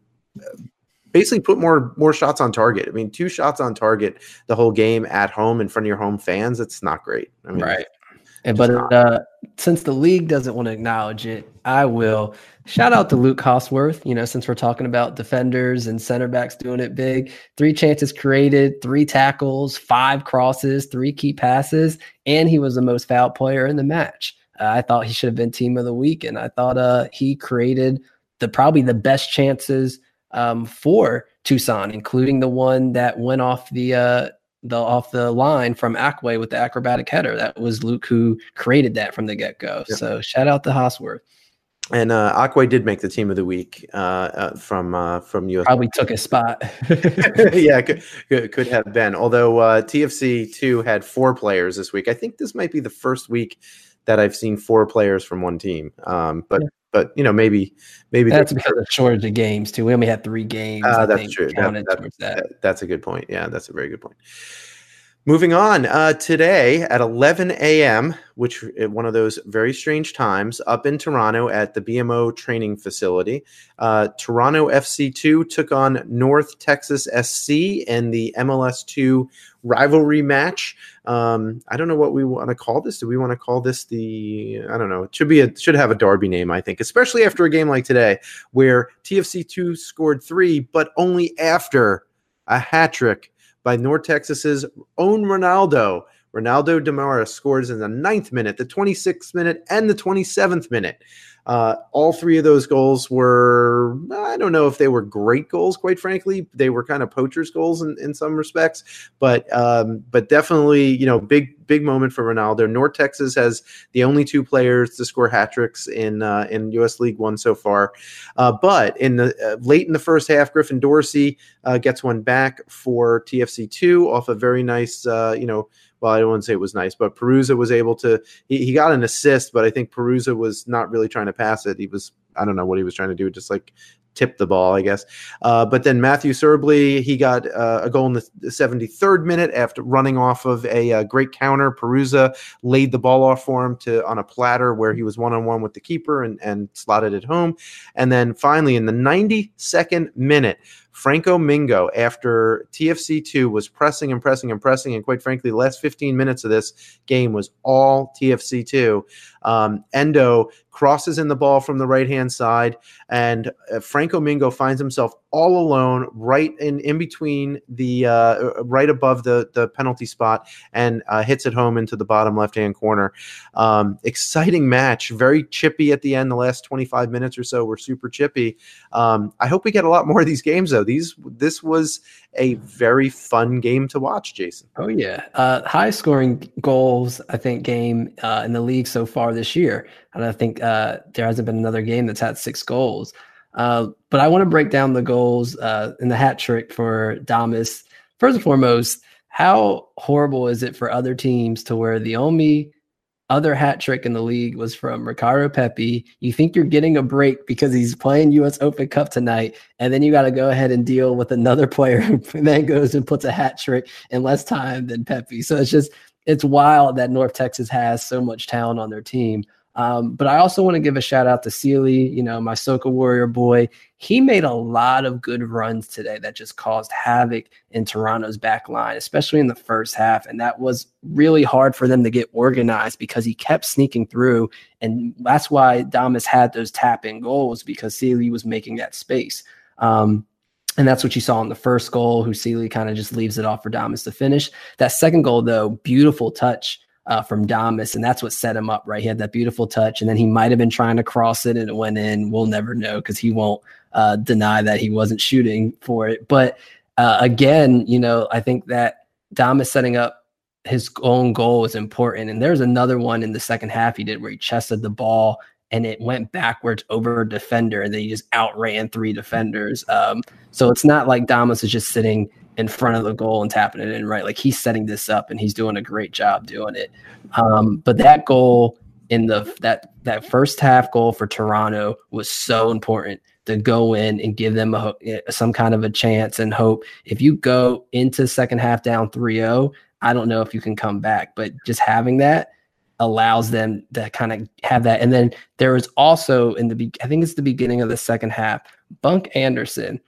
S2: Basically, put more more shots on target. I mean, two shots on target the whole game at home in front of your home fans. It's not great. I mean,
S1: right. And, but uh, since the league doesn't want to acknowledge it, I will shout out to Luke Hosworth. You know, since we're talking about defenders and center backs doing it big, three chances created, three tackles, five crosses, three key passes, and he was the most foul player in the match. Uh, I thought he should have been team of the week, and I thought uh, he created the probably the best chances um, for Tucson, including the one that went off the uh, the off the line from Akwe with the acrobatic header. That was Luke who created that from the get go. Yep. So shout out to Hosworth.
S2: And uh, Akwe did make the team of the week uh, uh, from uh, from US.
S1: Probably took a spot. <laughs> <laughs>
S2: yeah, could, could, could, have been. Although uh, TFC two had four players this week. I think this might be the first week that I've seen four players from one team. Um, but yeah. But you know maybe maybe
S1: that's because of shortage of games too. We only had three games.
S2: Uh, that's true. That, that, that. That's a good point. Yeah, that's a very good point. Moving on, uh, today at 11 a.m., which uh, one of those very strange times, up in Toronto at the BMO training facility, uh, Toronto FC2 took on North Texas SC in the MLS2 rivalry match. Um, I don't know what we want to call this. Do we want to call this the? I don't know. It should be a should have a derby name, I think, especially after a game like today where TFC2 scored three, but only after a hat trick by North Texas's own Ronaldo. Ronaldo Demara scores in the ninth minute, the 26th minute, and the 27th minute. Uh, all three of those goals were, I don't know if they were great goals, quite frankly. They were kind of poachers' goals in, in some respects, but um, but definitely, you know, big big moment for Ronaldo. North Texas has the only two players to score hat tricks in uh, in U.S. League One so far. Uh, but in the uh, late in the first half, Griffin Dorsey uh, gets one back for TFC two off a very nice, uh, you know well, I to say it was nice, but Perruzza was able to. He, he got an assist, but I think Perruzza was not really trying to pass it. He was, I don't know what he was trying to do, just like tip the ball, I guess. Uh, but then Matthew Srbely, he got uh, a goal in the 73rd minute after running off of a, a, uh, great counter. Perruzza laid the ball off for him to on a platter where he was one on one with the keeper and, and slotted it home. And then finally, in the 92nd minute, Franco Mingo, after TFC2 was pressing and pressing and pressing, and quite frankly, the last 15 minutes of this game was all TFC2. Um, Endo crosses in the ball from the right hand side, and uh, Franco Mingo finds himself all alone right in, in between the uh, uh, right above the, the penalty spot and uh, hits it home into the bottom left hand corner. Um, exciting match, very chippy at the end. The last 25 minutes or so were super chippy. Um, I hope we get a lot more of these games though. These this was a very fun game to watch, Jason.
S1: Oh yeah, uh, high scoring goals I think game uh, in the league so far this year, and I think uh, there hasn't been another game that's had six goals. Uh, but I want to break down the goals uh, in the hat trick for Damus. First and foremost, how horrible is it for other teams to where the only other hat trick in the league was from Ricardo Pepi. You think you're getting a break because he's playing US Open Cup tonight, and then you got to go ahead and deal with another <laughs> player who then goes and puts a hat trick in less time than Pepi. So it's just it's wild that North Texas has so much talent on their team. Um, but I also want to give a shout out to Sealy, you know, my Soca Warrior boy. He made a lot of good runs today that just caused havoc in Toronto's back line, especially in the first half. And that was really hard for them to get organized because he kept sneaking through. And that's why Damus had those tap in goals because Sealy was making that space. Um, and that's what you saw in the first goal, who Sealy kind of just leaves it off for Damus to finish. That second goal, though, beautiful touch uh, from Damus, and that's what set him up, right? He had that beautiful touch, and then he might have been trying to cross it and it went in. We'll never know because he won't uh, deny that he wasn't shooting for it. But uh, again, you know, I think that Damus setting up his own goal is important. And there's another one in the second half he did where he chested the ball and it went backwards over a defender and then he just outran three defenders. Um, so it's not like Damus is just sitting in front of the goal and tapping it in, right? Like he's setting this up and he's doing a great job doing it. Um, but that goal in the that that first half goal for Toronto was so important to go in and give them a, eh, some kind of a chance and hope. If you go into second half down 3-0, I don't know if you can come back, but just having that allows them to kind of have that. And then there was also in the I think it's the beginning of the second half, Bunk Anderson.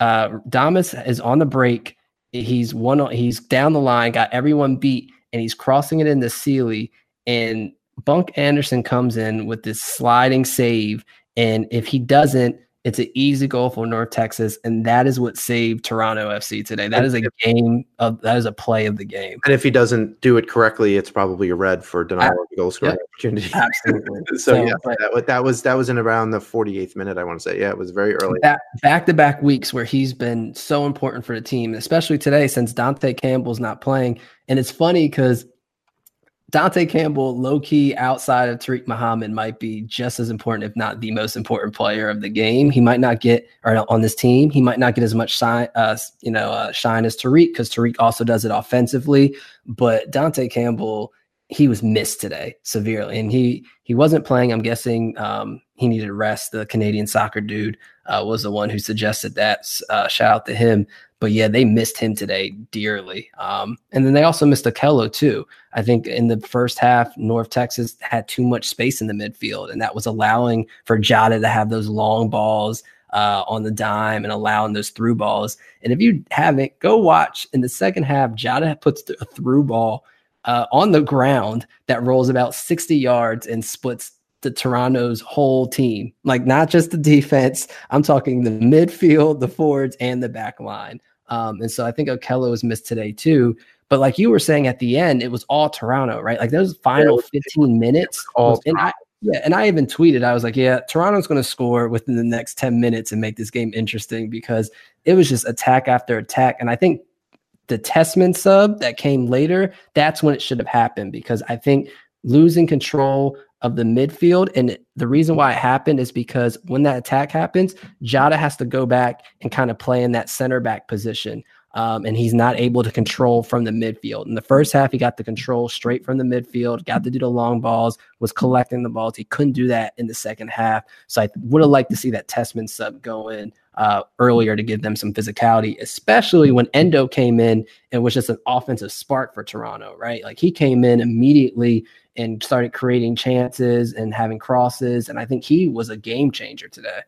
S1: Uh Damus is on the break. He's one he's down the line, got everyone beat, and he's crossing it into Sealy. And Bunk Anderson comes in with this sliding save. And if he doesn't, it's an easy goal for North Texas, and that is what saved Toronto FC today. That is a game of that is a play of the game.
S2: And if he doesn't do it correctly, it's probably a red for denial of goal scoring yep. opportunity. <laughs>
S1: Absolutely. <laughs>
S2: so, so, yeah, but, that, that was that was in around the 48th minute. I want to say, yeah, it was very early.
S1: Back to back weeks where he's been so important for the team, especially today since Dante Campbell's not playing. And it's funny because Dante Campbell, low key outside of Terique Mohammed, might be just as important, if not the most important player of the game. He might not get, or on this team, he might not get as much shine, uh, you know, uh, shine as Terique because Terique also does it offensively. But Dante Campbell, he was missed today severely, and he he wasn't playing. I'm guessing um, he needed rest. The Canadian soccer dude uh, was the one who suggested that. Uh, shout out to him. But yeah, they missed him today dearly. Um, and then they also missed Okello too. I think in the first half, North Texas had too much space in the midfield, and that was allowing for Jada to have those long balls uh, on the dime and allowing those through balls. And if you haven't, go watch in the second half. Jada puts a through ball uh, on the ground that rolls about 60 yards and splits the Toronto's whole team, like not just the defense. I'm talking the midfield, the forwards, and the back line. Um, and so I think Okello was missed today too. But like you were saying at the end, it was all Toronto, right? Like those final 15 minutes. Was, and I, yeah, and I even tweeted, I was like, yeah, Toronto's going to score within the next 10 minutes and make this game interesting because it was just attack after attack. And I think the Tessmann sub that came later, that's when it should have happened because I think losing control of the midfield. And the reason why it happened is because when that attack happens, Jada has to go back and kind of play in that center back position. Um, and he's not able to control from the midfield. In the first half, he got the control straight from the midfield, got to do the long balls, was collecting the balls. He couldn't do that in the second half. So I would have liked to see that Tessmann sub go in uh, earlier to give them some physicality, especially when Endo came in and was just an offensive spark for Toronto, right? Like he came in immediately and started creating chances and having crosses. And I think he was a game changer today.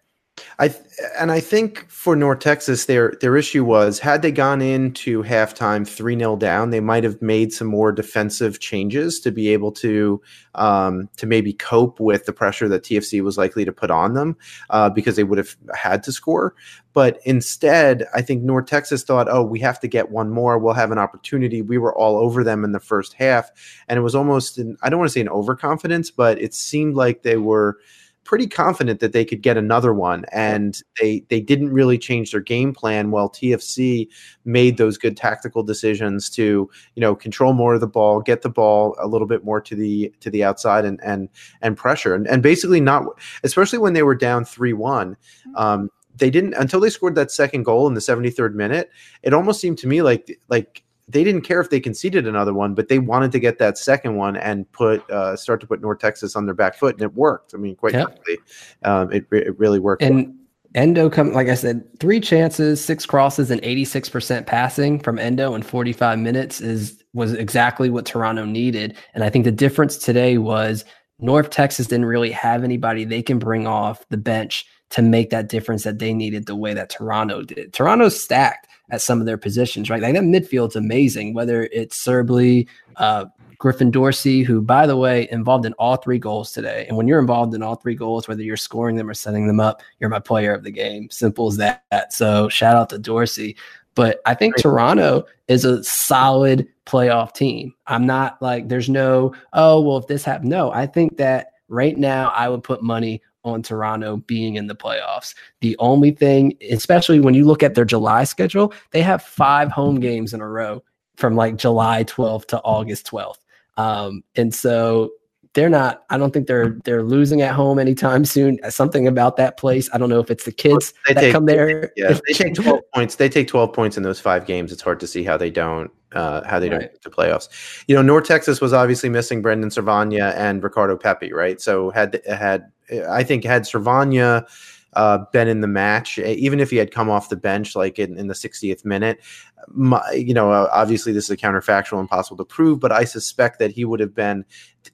S2: I and I think for North Texas, their their issue was had they gone into halftime three 0 down, they might have made some more defensive changes to be able to um, to maybe cope with the pressure that TFC was likely to put on them uh, because they would have had to score. But instead, I think North Texas thought, oh, we have to get one more. We'll have an opportunity. We were all over them in the first half, and it was almost an, I don't want to say an overconfidence, but it seemed like they were pretty confident that they could get another one and they they didn't really change their game plan while TFC made those good tactical decisions to you know control more of the ball get the ball a little bit more to the to the outside and and and pressure and, and basically not especially when they were down 3-1 mm-hmm. um, they didn't until they scored that second goal in the 73rd minute it almost seemed to me like like they didn't care if they conceded another one, but they wanted to get that second one and put uh, start to put North Texas on their back foot, and it worked. I mean, quite yep. frankly, um, it it really worked.
S1: And Endo come like I said, three chances, six crosses, and eighty six percent passing from Endo in forty five minutes is was exactly what Toronto needed. And I think the difference today was North Texas didn't really have anybody they can bring off the bench to make that difference that they needed the way that Toronto did. Toronto's stacked at some of their positions, right? Like that midfield's amazing, whether it's Srbely, uh, Griffin Dorsey, who, by the way, involved in all three goals today. And when you're involved in all three goals, whether you're scoring them or setting them up, you're my player of the game. Simple as that. So shout out to Dorsey. But I think Toronto is a solid playoff team. I'm not like there's no oh well if this happened. No, I think that right now I would put money on Toronto being in the playoffs. The only thing, especially when you look at their July schedule, they have five home games in a row from like July 12th to August 12th. Um, and so they're not i don't think they're they're losing at home anytime soon. Something about that place i don't know if it's the kids they that take, come there.
S2: yeah. <laughs> They take 12 points they take 12 points in those five games. It's hard to see how they don't uh, how they don't get to playoffs. You know north texas was obviously missing Brandon Servania and ricardo pepi right? So had had i think had Servania uh, been in the match, even if he had come off the bench like in, in the 60th minute. My, you know, uh, obviously this is a counterfactual, impossible to prove, but I suspect that he would have been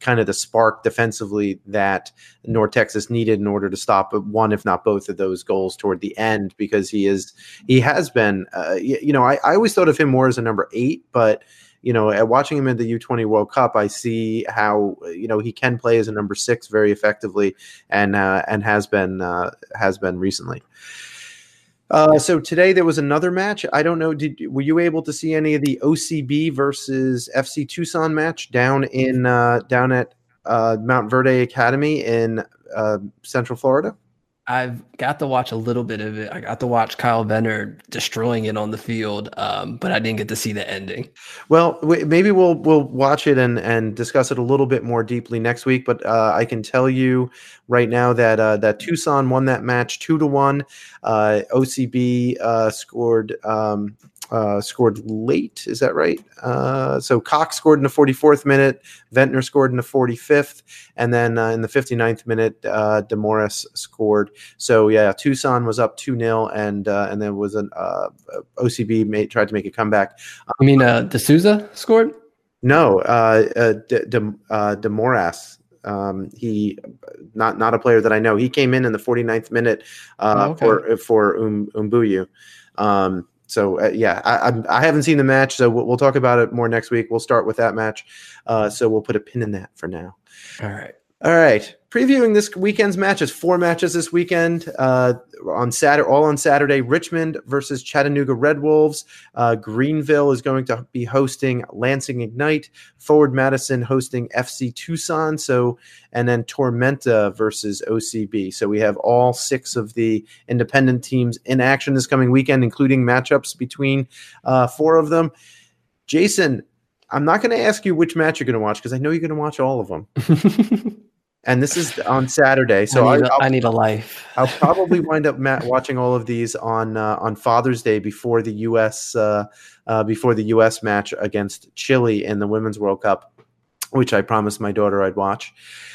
S2: kind of the spark defensively that North Texas needed in order to stop one, if not both, of those goals toward the end. Because he is, he has been, uh, you, know, I, I always thought of him more as a number eight, but you know, at watching him in the U20 World Cup, I see how you know he can play as a number six very effectively, and uh, and has been uh, has been recently. Uh, so today there was another match. I don't know. Did were you able to see any of the OCB versus FC Tucson match down in uh, down at uh, Montverde Academy in uh, Central Florida?
S1: I've got to watch a little bit of it. I got to watch Kyle Venner destroying it on the field, um, but I didn't get to see the ending.
S2: Well, maybe we'll we'll watch it and and discuss it a little bit more deeply next week. But uh, I can tell you right now that uh, that Tucson won that match two to one. Uh, OCB uh, scored. Um, uh, scored late. Is that right? Uh, so Cox scored in the 44th minute, Ventnor scored in the 45th, and then uh, in the 59th minute, uh, Demoris scored. So yeah, Tucson was up two 0 and uh, and there was an uh, OCB made, tried to make a comeback.
S1: I mean, uh, D'Souza scored.
S2: No, uh, uh, De, De, uh, Demoras. Um, he not not a player that I know. He came in in the 49th minute uh, oh, okay. for for um, Umbuyu. Um, so uh, yeah, I, I, I haven't seen the match, so we'll, we'll, talk about it more next week. We'll start with that match. Uh, so we'll put a pin in that for now.
S1: All right.
S2: All right. Previewing this weekend's matches, four matches this weekend uh, on Saturday, all on Saturday. Richmond versus Chattanooga Red Wolves. Uh, Greenville is going to be hosting Lansing Ignite. Forward Madison hosting FC Tucson. So, and then Tormenta versus OCB. So we have all six of the independent teams in action this coming weekend, including matchups between uh, four of them. Jason, I'm not going to ask you which match you're going to watch because I know you're going to watch all of them. <laughs> and this is on Saturday. So
S1: I need, I, need a life.
S2: I'll <laughs> probably wind up Matt, watching all of these on uh, on Father's Day before the U.S. Uh, uh, before the U.S. match against Chile in the Women's World Cup, which I promised my daughter I'd watch.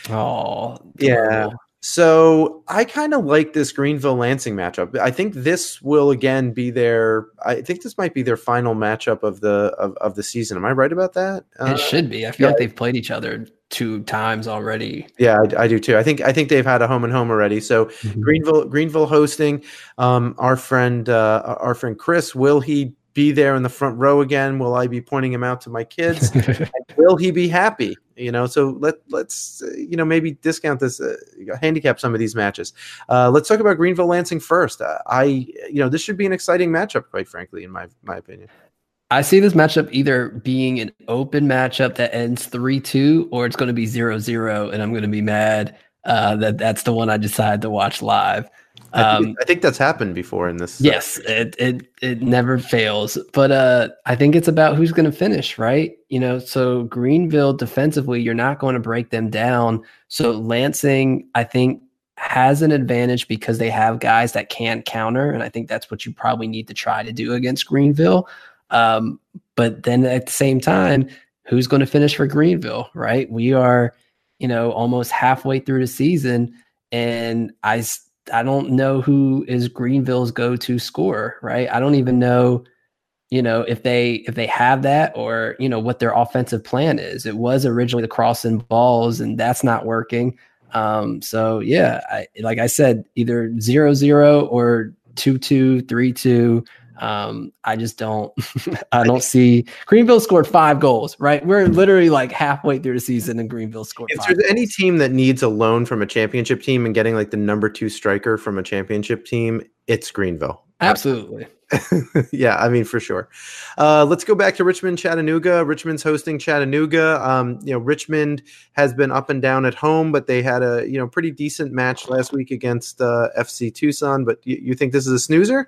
S1: Oh,
S2: yeah. So I kind of like this Greenville Lansing matchup. I think this will again be their. I think this might be their final matchup of the of, of the season. Am I right about that?
S1: It uh, should be. I feel yeah. like they've played each other two times already.
S2: Yeah, I, I, do too. I think I think they've had a home and home already. So mm-hmm. Greenville Greenville hosting. Um, our friend uh, our friend Chris will he be there in the front row again? Will I be pointing him out to my kids? <laughs> will he be happy? You know, so let let's uh, you know maybe discount this, uh, handicap some of these matches. Uh, let's talk about Greenville Lansing first. Uh, I you know this should be an exciting matchup, quite frankly, in my my opinion.
S1: I see this matchup either being an open matchup that ends 3 2 or it's going to be 0 0, and I'm going to be mad uh, that that's the one I decided to watch live.
S2: I think, um, I think, that's happened before in this.
S1: Yes, it, it it never fails. But uh, I think it's about who's going to finish, right? You know, so Greenville defensively, you're not going to break them down. So Lansing, I think, has an advantage because they have guys that can counter, and I think that's what you probably need to try to do against Greenville. Um, but then at the same time, who's going to finish for Greenville, right? We are, you know, almost halfway through the season, and I I don't know who is Greenville's go-to scorer, right? I don't even know, you know, if they if they have that or you know what their offensive plan is. It was originally the crossing balls, and that's not working. Um, so yeah, I, like I said, either zero zero or two two three two. Um, I just don't, <laughs> I don't see Greenville scored five goals, right? We're literally like halfway through the season and Greenville scored.
S2: If there's
S1: goals.
S2: any team that needs a loan from a championship team and getting like the number two striker from a championship team, it's Greenville.
S1: Absolutely. <laughs>
S2: yeah, I mean for sure. Uh, let's go back to Richmond, Chattanooga. Richmond's hosting Chattanooga. Um, you know, Richmond has been up and down at home, but they had a you know pretty decent match last week against uh, FC Tucson. But you, you think this is a snoozer?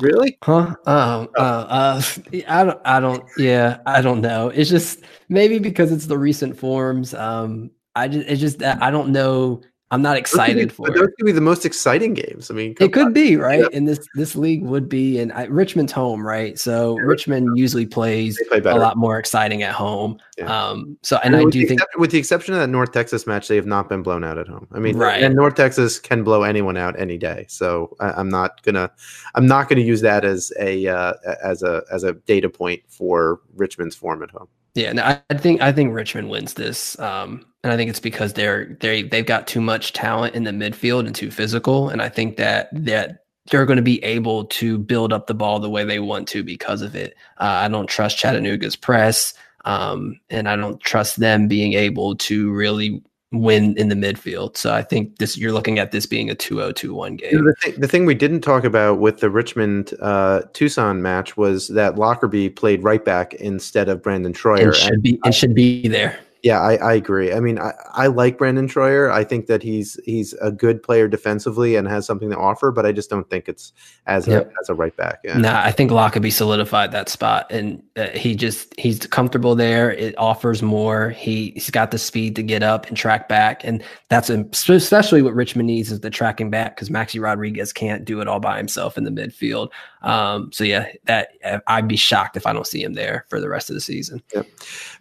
S2: Really?
S1: Huh? Um, uh, uh, <laughs> I don't. I don't. Yeah, I don't know. It's just maybe because it's the recent forms. Um, I just. It's just that I don't know I'm not excited
S2: be,
S1: for
S2: those could be the most exciting games. I mean,
S1: it could on. be right, yeah. and this this league would be, and Richmond's home, right? So yeah, Richmond usually plays play a lot more exciting at home. Yeah. Um, so and, and I do think,
S2: exception, with the exception of that North Texas match, they have not been blown out at home. I mean, right. and North Texas can blow anyone out any day. So I, am not gonna, I'm not gonna use that as a uh, as a as a data point for Richmond's form at home.
S1: Yeah, no, I, I think I think Richmond wins this. Um, and I think it's because they're they they've got too much talent in the midfield and too physical. And I think that that they're going to be able to build up the ball the way they want to because of it. Uh, I don't trust Chattanooga's press, um, and I don't trust them being able to really win in the midfield. So I think this you're looking at this being a 2-0-2-1 game.
S2: The, th- the, thing we didn't talk about with the Richmond uh, Tucson match was that Lockerbie played right back instead of Brandon Troyer.
S1: And should be and should be there.
S2: Yeah, I, I agree. I mean, I, I like Brandon Troyer. I think that he's he's a good player defensively and has something to offer, but I just don't think it's as yep. a as a right back.
S1: Yeah. Nah, I think Lockerbie solidified that spot, and uh, he just he's comfortable there. It offers more. He he's got the speed to get up and track back, and that's especially what Richmond needs is the tracking back because Maxi Rodriguez can't do it all by himself in the midfield. Um, so yeah, that I'd be shocked if I don't see him there for the rest of the season.
S2: Yep.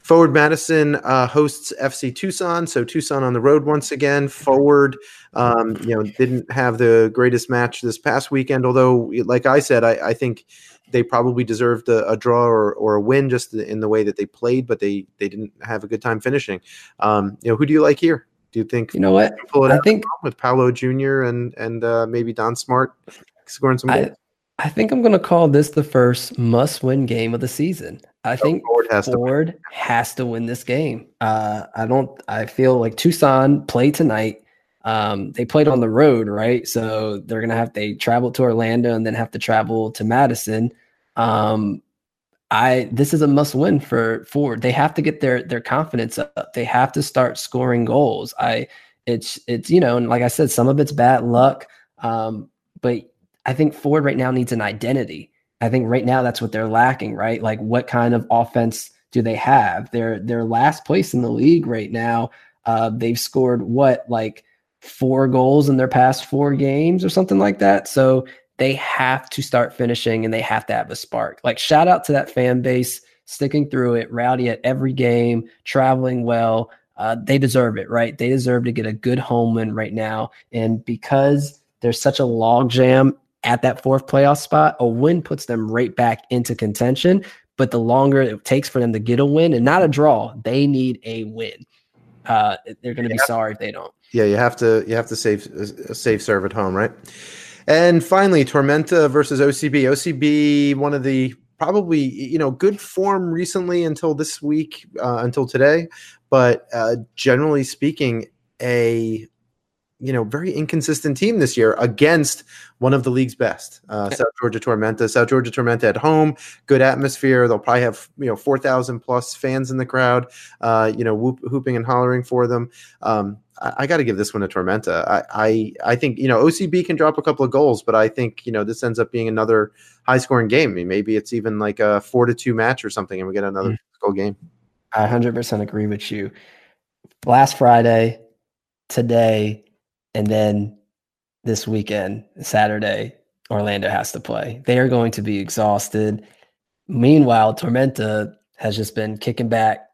S2: Forward Madison uh, hosts FC Tucson, so Tucson on the road once again. Forward, um, you know, didn't have the greatest match this past weekend. Although, like I said, I, I think they probably deserved a, a, draw or, or a win just in the way that they played, but they they didn't have a good time finishing. Um, you know, who do you like here? Do you think
S1: you know what? I think
S2: with Paulo Jr. and and uh, maybe Don Smart scoring some goals.
S1: I think I'm going to call this the first must-win game of the season. I think Forward, has, Forward to has, to win this game. Uh, I don't. I feel like Tucson play tonight. Um, they played on the road, right? So they're gonna have they travel to Orlando and then have to travel to Madison. Um, I this is a must-win for Forward. They have to get their their confidence up. They have to start scoring goals. I it's it's you know, and like I said, some of it's bad luck. Um, but I think Forward right now needs an identity. I think right now that's what they're lacking, right? Like what kind of offense do they have? They're they're last place in the league right now. Uh, they've scored what like four goals in their past four games or something like that. So they have to start finishing and they have to have a spark. Like shout out to that fan base sticking through it, rowdy at every game, traveling well. Uh, they deserve it, right? They deserve to get a good home win right now. And because there's such a logjam at that fourth playoff spot, a win puts them right back into contention. But the longer it takes for them to get a win and not a draw, they need a win. Uh, they're going to be sorry if they don't.
S2: Yeah, you have to you have to save a uh, safe serve at home, right? And finally, Tormenta versus OCB. OCB, one of the probably you know good form recently until this week, uh, until today, but uh, generally speaking, a you know, very inconsistent team this year against one of the league's best. Uh, South Georgia Tormenta, South Georgia Tormenta at home, good atmosphere. They'll probably have you know four thousand plus fans in the crowd. Uh, you know, whoop, whooping and hollering for them. Um, I, I got to give this one to Tormenta. I, I I think you know OCB can drop a couple of goals, but I think you know this ends up being another high scoring game. I mean, maybe it's even like a four to two match or something, and we get another mm. game.
S1: I hundred percent agree with you. Last Friday, today and then this weekend, Saturday, Orlando has to play. They are going to be exhausted. Meanwhile, Tormenta has just been kicking back,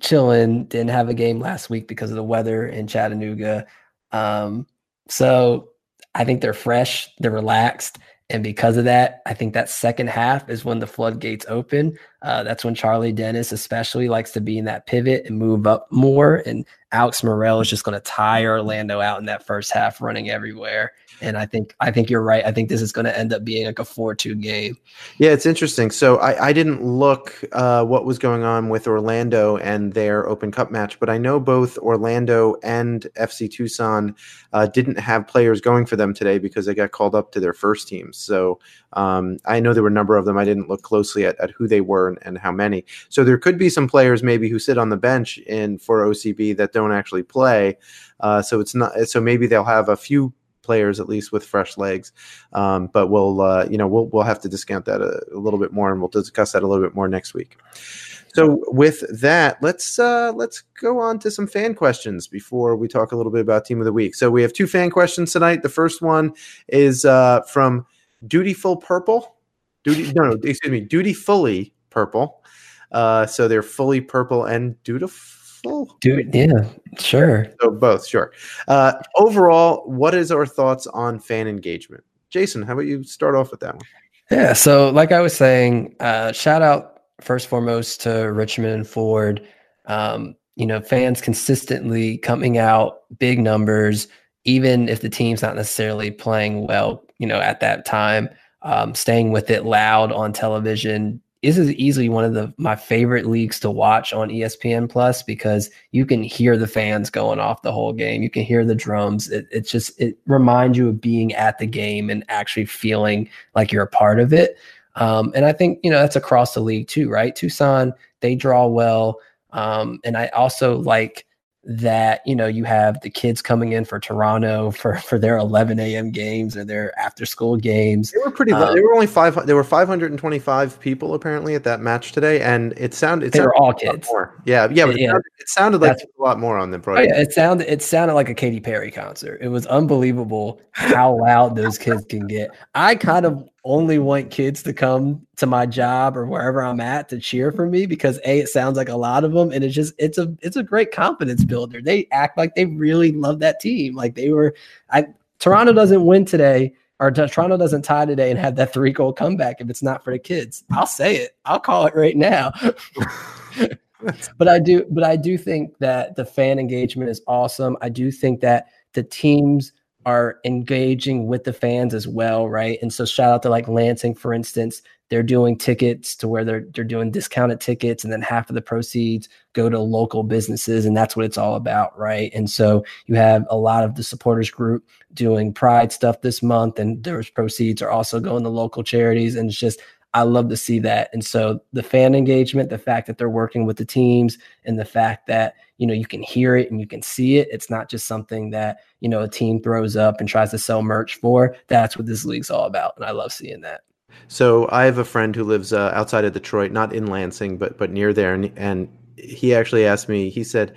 S1: chilling. Didn't have a game last week because of the weather in Chattanooga. Um, so I think they're fresh, they're relaxed. And because of that, I think that second half is when the floodgates open. Uh, that's when Charlie Dennis, especially, likes to be in that pivot and move up more and Alex Morel is just going to tire Orlando out in that first half, running everywhere. And I think I think you're right. I think this is going to end up being like a four-two game.
S2: Yeah, it's interesting. So I, I didn't look uh, what was going on with Orlando and their Open Cup match, but I know both Orlando and FC Tucson uh, didn't have players going for them today because they got called up to their first teams. So um, I know there were a number of them. I didn't look closely at, at who they were and, and, how many. So there could be some players maybe who sit on the bench in for OCB that don't actually play. Uh, so it's not. So maybe they'll have a few players at least with fresh legs. Um, but we'll uh, you know we'll we'll have to discount that a, a, little bit more, and we'll discuss that a little bit more next week. So with that, let's uh, let's go on to some fan questions before we talk a little bit about team of the week. So we have two fan questions tonight. The first one is uh, from Dutiful Purple. Duty no, no excuse me, Dutifully Purple. Uh, so they're fully purple and dutiful
S1: Dude, yeah, sure.
S2: So both, sure. Uh, overall, what is our thoughts on fan engagement? Jason, how about you start off with that one?
S1: Yeah, so like I was saying, uh, shout out first foremost to Richmond and Forward. Um, you know, fans consistently coming out, big numbers, even if the team's not necessarily playing well, you know, at that time, um, staying with it loud on television, this is easily one of the my favorite leagues to watch on ESPN Plus because you can hear the fans going off the whole game. You can hear the drums. It, it's just it reminds you of being at the game and actually feeling like you're a part of it. Um, and I think you know that's across the league too, right? Tucson they draw well, um, and I also like that you know you have the kids coming in for Toronto for for their 11 a.m. games or their after school games.
S2: They were pretty. Um, they were only five. There were 525 people apparently at that match today, and it sounded. It
S1: they
S2: sounded
S1: were all kids.
S2: More. Yeah, yeah, but yeah. It, sounded, it sounded like a lot more on the
S1: broadcast. Oh yeah, it sounded it sounded like a Katy Perry concert. It was unbelievable how loud those kids can get. I kind of only want kids to come to my job or wherever I'm at to cheer for me because a it sounds like a lot of them and it's just it's a it's a great confidence builder. They act like they really love that team. Like they were I Toronto doesn't win today or Toronto doesn't tie today and have that three goal comeback if it's not for the kids. I'll say it. I'll call it right now. <laughs> but I do but I do think that the fan engagement is awesome. I do think that the teams are engaging with the fans as well, right? And so shout out to like Lansing, for instance, they're doing tickets to where they're they're doing discounted tickets, and then half of the proceeds go to local businesses, and that's what it's all about, right? And so you have a lot of the supporters group doing Pride stuff this month, and those proceeds are also going to local charities, and it's just I love to see that. And so the fan engagement, the fact that they're working with the teams and the fact that, you know, you can hear it and you can see it. It's not just something that, you know, a team throws up and tries to sell merch for. That's what this league's all about. And I love seeing that.
S2: So I have a friend who lives uh, outside of Detroit, not in Lansing, but but near there, and, and he actually asked me. He said,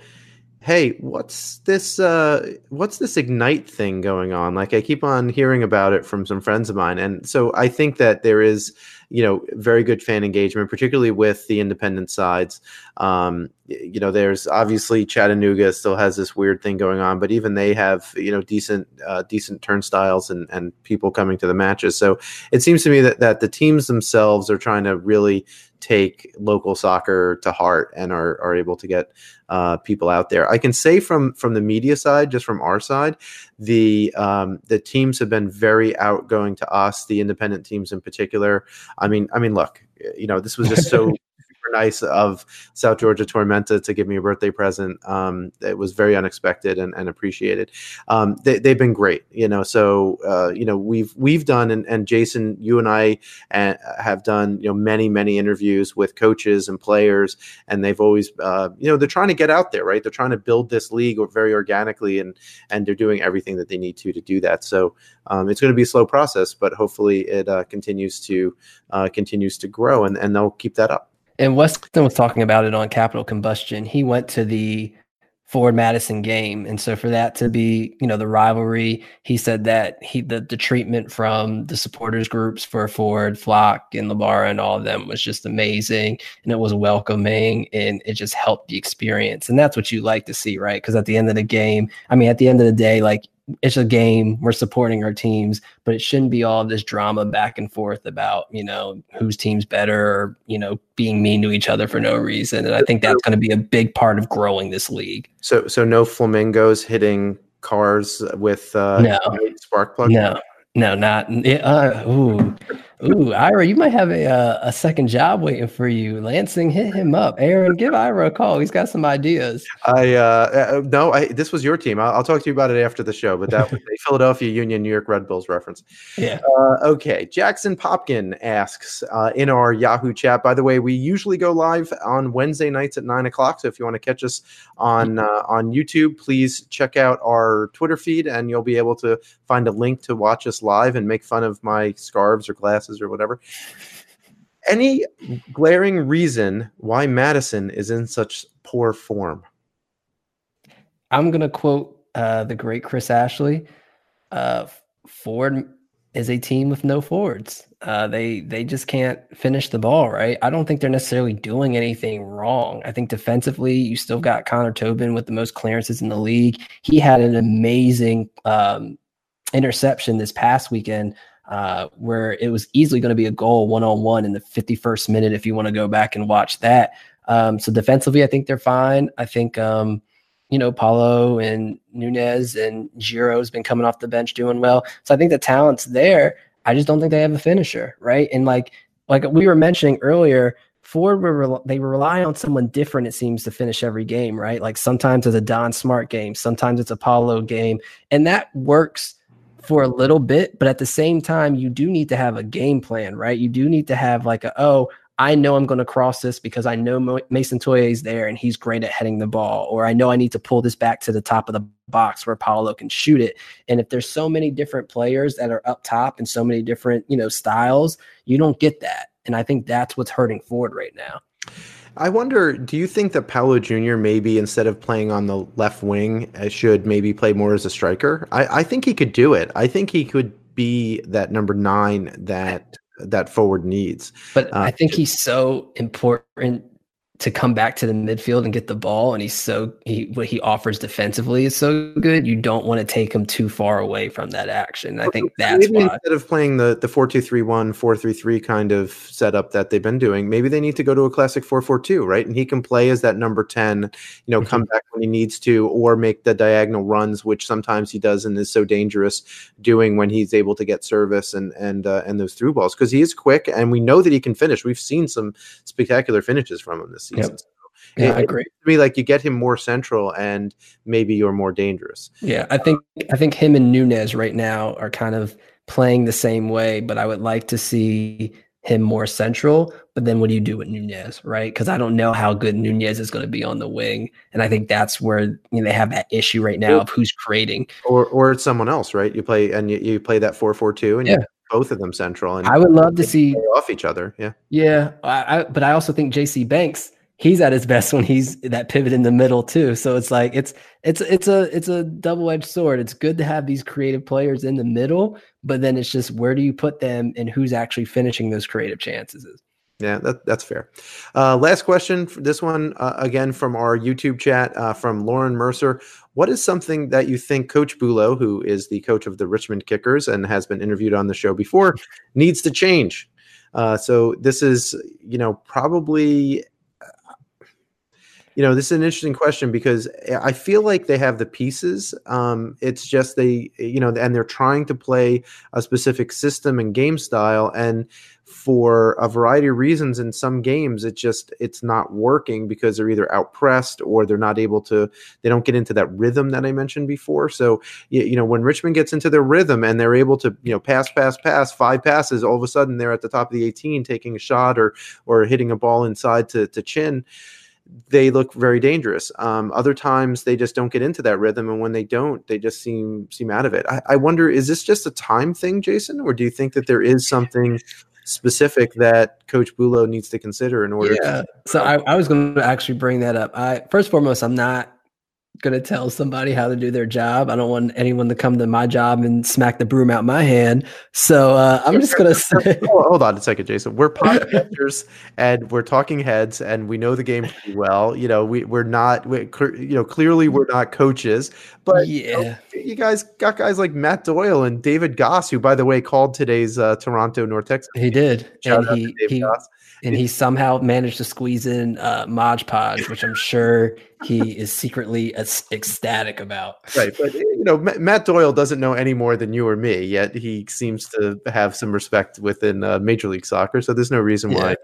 S2: "Hey, what's this? Uh, what's this ignite thing going on? Like I keep on hearing about it from some friends of mine, and so I think that there is." You know, very good fan engagement, particularly with the independent sides. Um, you know, there's obviously Chattanooga still has this weird thing going on, but even they have you know decent uh, decent turnstiles and and people coming to the matches. So it seems to me that that the teams themselves are trying to really take local soccer to heart and are, are able to get uh, people out there. I can say from from the media side, just from our side, the um, the teams have been very outgoing to us, the independent teams in particular. I mean, I mean, look, you know, this was just so <laughs> super nice of South Georgia Tormenta to give me a birthday present. Um, it was very unexpected and, and appreciated. Um, they, have been great, you know. So uh, you know we've we've done and, and Jason, you and I uh, have done you know many many interviews with coaches and players, and they've always uh, you know they're trying to get out there, right? They're trying to build this league very organically, and and they're doing everything that they need to to do that. So um, it's going to be a slow process, but hopefully it uh, continues to uh, continues to grow, and and they'll keep that up
S1: and Weston was talking about it on Capital Combustion. He went to the Forward Madison game, and so for that to be, you know, the rivalry, he said that he the the treatment from the supporters groups for Forward, Flock, and Lebara, and all of them was just amazing, and it was welcoming, and it just helped the experience, and that's what you like to see, right? Because at the end of the game, I mean, at the end of the day, like it's a game. We're supporting our teams, but it shouldn't be all this drama back and forth about, you know, whose team's better or, you know, being mean to each other for no reason. And I think that's going to be a big part of growing this league.
S2: So, so no flamingos hitting cars with uh,
S1: no.
S2: spark plug?
S1: No, no, not. Uh, ooh, ooh, Ira, you might have a uh, a second job waiting for you. Lansing, hit him up. Aaron, give Ira a call. He's got some ideas.
S2: I uh, uh no, I this was your team. I'll, I'll, talk to you about it after the show. But that was a <laughs> Philadelphia Union, New York Red Bulls reference.
S1: Yeah.
S2: Uh, okay. Jackson Popkin asks uh, in our Yahoo chat. By the way, we usually go live on Wednesday nights at nine o'clock. So if you want to catch us on uh, on YouTube, please check out our Twitter feed, and you'll be able to find a link to watch us live and make fun of my scarves or glasses or whatever. Any glaring reason why Madison is in such poor form?
S1: I'm going to quote uh, the great Chris Ashley. Uh, Forward is a team with no forwards. Uh, they they just can't finish the ball right. I don't think they're necessarily doing anything wrong. I think defensively, you still got Connor Tobin with the most clearances in the league. He had an amazing um, interception this past weekend uh, where it was easily going to be a goal one on one in the 51st minute if you want to go back and watch that. Um, so defensively, I think they're fine. I think, um, you know, Paulo and Nunez and Giro has been coming off the bench doing well. So I think the talent's there. I just don't think they have a finisher, right? And like like we were mentioning earlier, Forward were they rely on someone different. It seems to finish every game, right? Like sometimes it's a Don Smart game, sometimes it's a Paulo game, and that works for a little bit, but at the same time, you do need to have a game plan, right? You do need to have like a, oh, I know I'm going to cross this because I know Mason Toye is there and he's great at heading the ball, or I know I need to pull this back to the top of the box where Paulo can shoot it. And if there's so many different players that are up top and so many different, you know, styles, you don't get that. And I think that's what's hurting Forward right now.
S2: I wonder, do you think that Paulo Jr. maybe instead of playing on the left wing uh, should maybe play more as a striker? I, I think he could do it. I think he could be that number nine that that forward needs.
S1: But uh, I think he's so important to come back to the midfield and get the ball and he's so he what he offers defensively is so good you don't want to take him too far away from that action i think that's maybe
S2: why. instead of playing the the 4-2-3-1 4-3-3 kind of setup that they've been doing maybe they need to go to a classic 4-4-2 right and he can play as that number 10 you know mm-hmm. come back when he needs to or make the diagonal runs which sometimes he does and is so dangerous doing when he's able to get service and and uh, and those through balls because he is quick and we know that he can finish we've seen some spectacular finishes from him this season. Yep.
S1: Yeah, it, I agree.
S2: To me, like you get him more central, and maybe you're more dangerous.
S1: Yeah, I think I think him and Nunez right now are kind of playing the same way, but I would like to see him more central. But then what do you do with Nunez, right? Because I don't know how good Nunez is going to be on the wing, and I think that's where you know, they have that issue right now of who's creating.
S2: Or or it's someone else, right? You play and you, you play that four four two, and yeah. both of them central. And
S1: I would love to see
S2: off each other. Yeah,
S1: yeah. I, I, but I also think J.C. Banks he's at his best when he's that pivot in the middle too. So it's like it's it's it's a it's a double edged sword. It's good to have these creative players in the middle, but then it's just where do you put them and who's actually finishing those creative chances.
S2: Yeah, that, that's fair. Uh, last question. This one uh, again from our YouTube chat uh, from Lauren Mercer. What is something that you think Coach Bulow, who is the coach of the Richmond Kickers and has been interviewed on the show before, <laughs> needs to change? Uh, so this is, you know, probably you know, this is an interesting question because I feel like they have the pieces. Um, it's just they, you know, and they're trying to play a specific system and game style, and for a variety of reasons, in some games, it just it's not working because they're either outpressed or they're not able to. They don't get into that rhythm that I mentioned before. So, you, know, when Richmond gets into their rhythm and they're able to, you know, pass, pass, pass, five passes, all of a sudden they're at the top of the 18, taking a shot or or hitting a ball inside to to chin they look very dangerous. Um, other times they just don't get into that rhythm, and when they don't, they just seem seem out of it. I, I, wonder, is this just a time thing, Jason, or do you think that there is something specific that Coach Bulow needs to consider in order?
S1: Yeah.
S2: To-
S1: so I, I was going to actually bring that up. I first foremost, I'm not gonna tell somebody how to do their job. I don't want anyone to come to my job and smack the broom out my hand. So uh, I'm just gonna <laughs> say,
S2: hold on a second, Jason. We're <laughs> podcasters and we're talking heads, and we know the game pretty well. You know, we we're not, we, you know, clearly we're not coaches, but yeah, you, know, you, guys got guys like Matt Doyle and David Gass, who, by the way, called today's uh, Toronto North Texas.
S1: He did, Shout and he he. Goss and he somehow managed to squeeze in uh, Mod Podge, which I'm sure he is secretly ecstatic about.
S2: Right, but you know, Matt Doyle doesn't know any more than you or me, yet he seems to have some respect within uh, Major League Soccer. So there's no reason yeah. why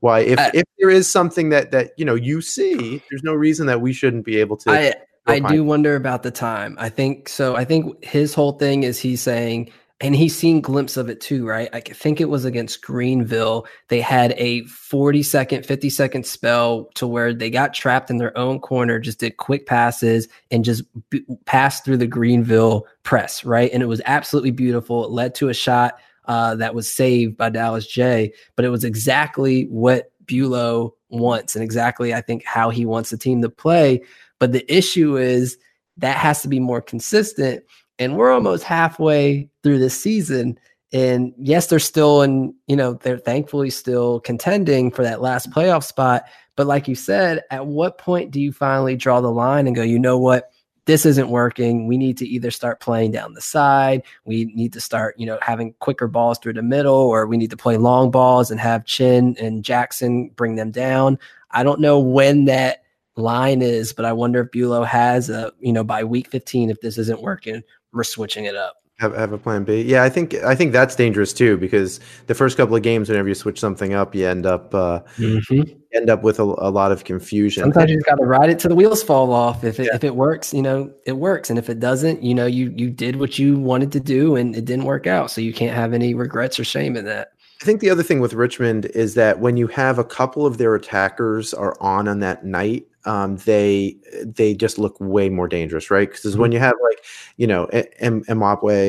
S2: why if, I, if there is something that that you know you see, there's no reason that we shouldn't be able to.
S1: I I do wonder about the time. I think so. I think his whole thing is he's saying and he's seen glimpse of it too, right? I think it was against Greenville. They had a 40 second, 50 second spell to where they got trapped in their own corner, just did quick passes and just b- passed through the Greenville press, right? And it was absolutely beautiful. It led to a shot uh, that was saved by Dallas Jaye, but it was exactly what Bulow wants and exactly, I think, how he wants the team to play. But the issue is that has to be more consistent and we're almost halfway through this season. And yes, they're still in, you know, they're thankfully still contending for that last playoff spot. But like you said, at what point do you finally draw the line and go, you know what? This isn't working. We need to either start playing down the side. We need to start, you know, having quicker balls through the middle, or we need to play long balls and have Chinn and Jackson bring them down. I don't know when that line is, but I wonder if Bulow has a, you know, by week 15, if this isn't working, we're switching it up.
S2: Have, have a plan B. Yeah, I think I think that's dangerous too because the first couple of games, whenever you switch something up, you end up uh, mm-hmm. end up with a, a, lot of confusion.
S1: Sometimes you just got to ride it till the wheels fall off. If it, yeah. if it works, you know it works, and if it doesn't, you know you you did what you wanted to do, and it didn't work out. So you can't have any regrets or shame in that.
S2: I think the other thing with Richmond is that when you have a couple of their attackers are on on that night, um, they they just look way more dangerous, right? Because mm-hmm. when you have like you know M-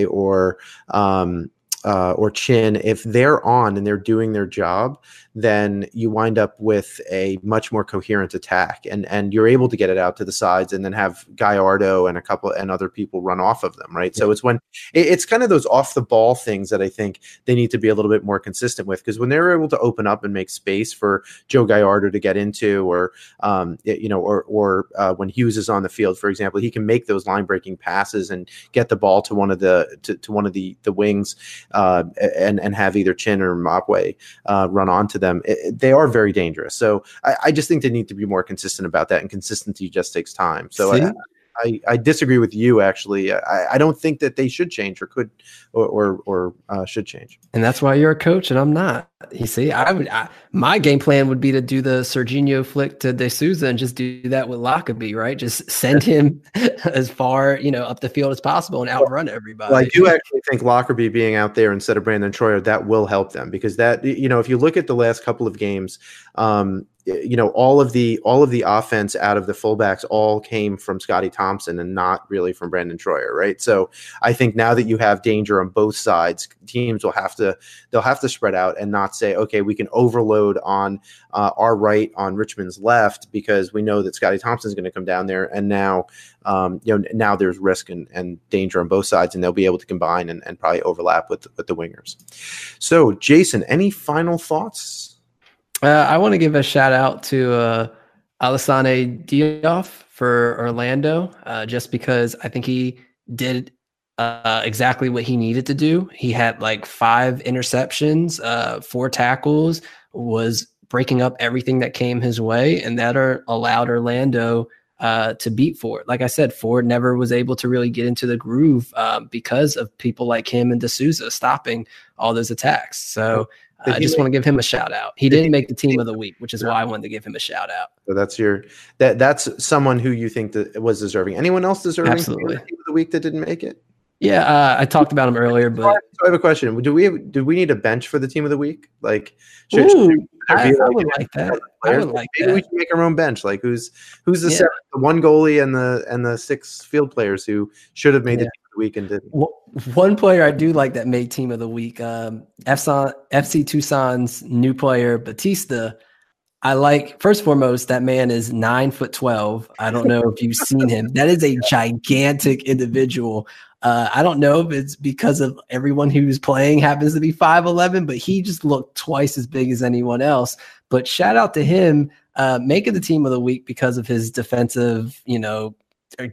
S2: or um, uh, or Chin, if they're on and they're doing their job, then you wind up with a much more coherent attack, and and you're able to get it out to the sides, and then have Gallardo and a couple and other people run off of them, right? Yeah. So it's when it, it's kind of those off the ball things that I think they need to be a little bit more consistent with, because when they're able to open up and make space for Joe Gallardo to get into, or um, you know, or or uh, when Hughes is on the field, for example, he can make those line breaking passes and get the ball to one of the to, to one of the the wings, uh, and and have either Chin or Mwabwe uh, run onto them, it, they are very dangerous. So I, I, just think they need to be more consistent about that, and consistency just takes time. So I, I, I, disagree with you. Actually, I, I don't think that they should change or could or or, or uh, should change.
S1: And that's why you're a coach and I'm not. You see, I would I, my game plan would be to do the Serginho flick to De Souza and just do that with Lockerbie, right? Just send him <laughs> as far you know up the field as possible and outrun everybody.
S2: Well, I do actually think Lockerbie being out there instead of Brandon Troyer that will help them because that you know if you look at the last couple of games, um, you know all of the all of the offense out of the fullbacks all came from Scotty Thompson and not really from Brandon Troyer, right? So I think now that you have danger on both sides, teams will have to they'll have to spread out and not say, okay, we can overload on uh, our right on Richmond's left because we know that Scotty Thompson is going to come down there, and now um, you know now there's risk and, and danger on both sides, and they'll be able to combine and, and probably overlap with with the wingers. So, Jason, any final thoughts?
S1: Uh, I want to give a shout out to uh, Alassane Diop for Orlando, uh, just because I think he did uh, exactly what he needed to do. He had like five interceptions, uh, four tackles, was breaking up everything that came his way, and that are, allowed Orlando uh, to beat Forward. Like I said, Forward never was able to really get into the groove uh, because of people like him and De Souza stopping all those attacks. So I just want to give him a shout out. He didn't make the team of the week, which is why I wanted to give him a shout out.
S2: So that's your that that's someone who you think that was deserving. Anyone else deserving
S1: Absolutely.
S2: team of the week that didn't make it?
S1: Yeah, uh, I talked about him earlier, but
S2: so I have a question. Do we have, do we need a bench for the team of the week? Like,
S1: should, Ooh, should I, like I, would like that. I would like
S2: Maybe
S1: that.
S2: we should make our own bench. Like, who's who's the, yeah. seven, the one goalie and the and the six field players who should have made yeah. the team of the week and didn't.
S1: Well, one player I do like that made team of the week. Um, FC, FC Tucson's new player Batista I like first foremost that man is nine foot twelve. I don't know if you've seen him. That is a <laughs> gigantic individual. Uh, I don't know if it's because of everyone who's playing happens to be five eleven, but he just looked twice as big as anyone else. But shout out to him uh, making the team of the week because of his defensive, you know,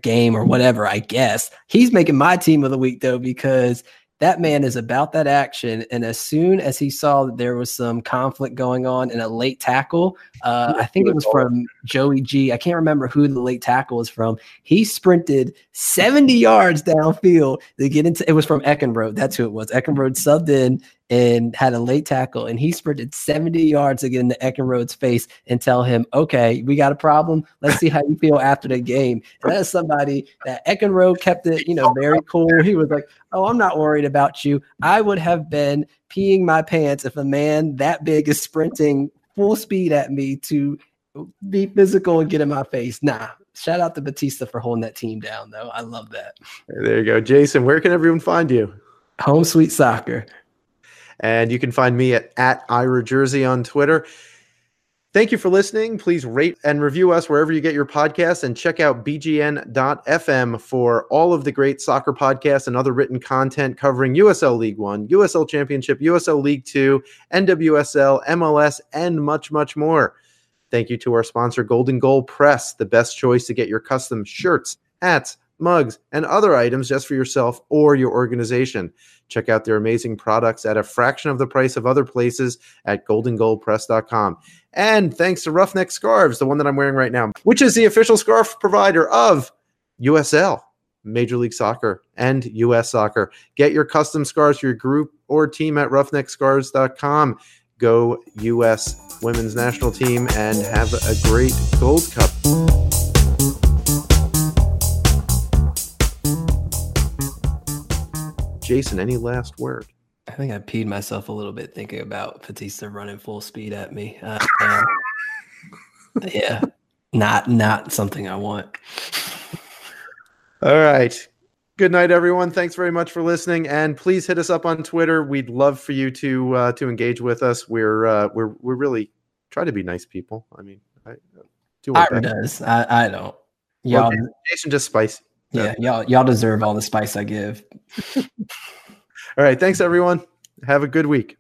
S1: game or whatever. I guess he's making my team of the week though because that man is about that action. And as soon as he saw that there was some conflict going on in a late tackle, uh, I think it was from Joey G. I can't remember who the late tackle was from. He sprinted 70 yards downfield to get into it was from Eckenrode. That's who it was. Eckenrode subbed in and had a late tackle, and he sprinted 70 yards to get into Eckenrode's face and tell him, "Okay, we got a problem. Let's see how you feel after the game." And that is somebody that Eckenrode kept it, you know, very cool. He was like, "Oh, I'm not worried about you. I would have been peeing my pants if a man that big is sprinting full speed at me to be physical and get in my face." Nah. Shout out to Batista for holding that team down, though. I love that.
S2: There you go, Jason. Where can everyone find you?
S1: Home Sweet Soccer.
S2: And you can find me at, at Ira Jersey on Twitter. Thank you for listening. Please rate and review us wherever you get your podcasts and check out bgn.fm for all of the great soccer podcasts and other written content covering USL League One, USL Championship, USL League Two, NWSL, MLS, and much, much more. Thank you to our sponsor, Golden Goal Press, the best choice to get your custom shirts, hats, mugs, and other items just for yourself or your organization. Check out their amazing products at a fraction of the price of other places at goldengoalpress.com. And thanks to Roughneck Scarves, the one that I'm wearing right now, which is the official scarf provider of USL, Major League Soccer, and US Soccer. Get your custom scarves for your group or team at roughneckscarves.com. Go US women's national team and have a great Gold Cup. Jason, any last word?
S1: I think I peed myself a little bit thinking about Batista running full speed at me. Uh, uh, yeah, not not something I want.
S2: All right. Good night, everyone. Thanks very much for listening, and please hit us up on Twitter. We'd love for you to uh, to engage with us. We're uh, we're we're really try to be nice people. I mean, I
S1: do. Ira does. I, I don't.
S2: Y'all, well, Jason just spicy.
S1: Yeah, y'all y'all deserve all the spice I give. <laughs>
S2: all right, thanks everyone. Have a good week.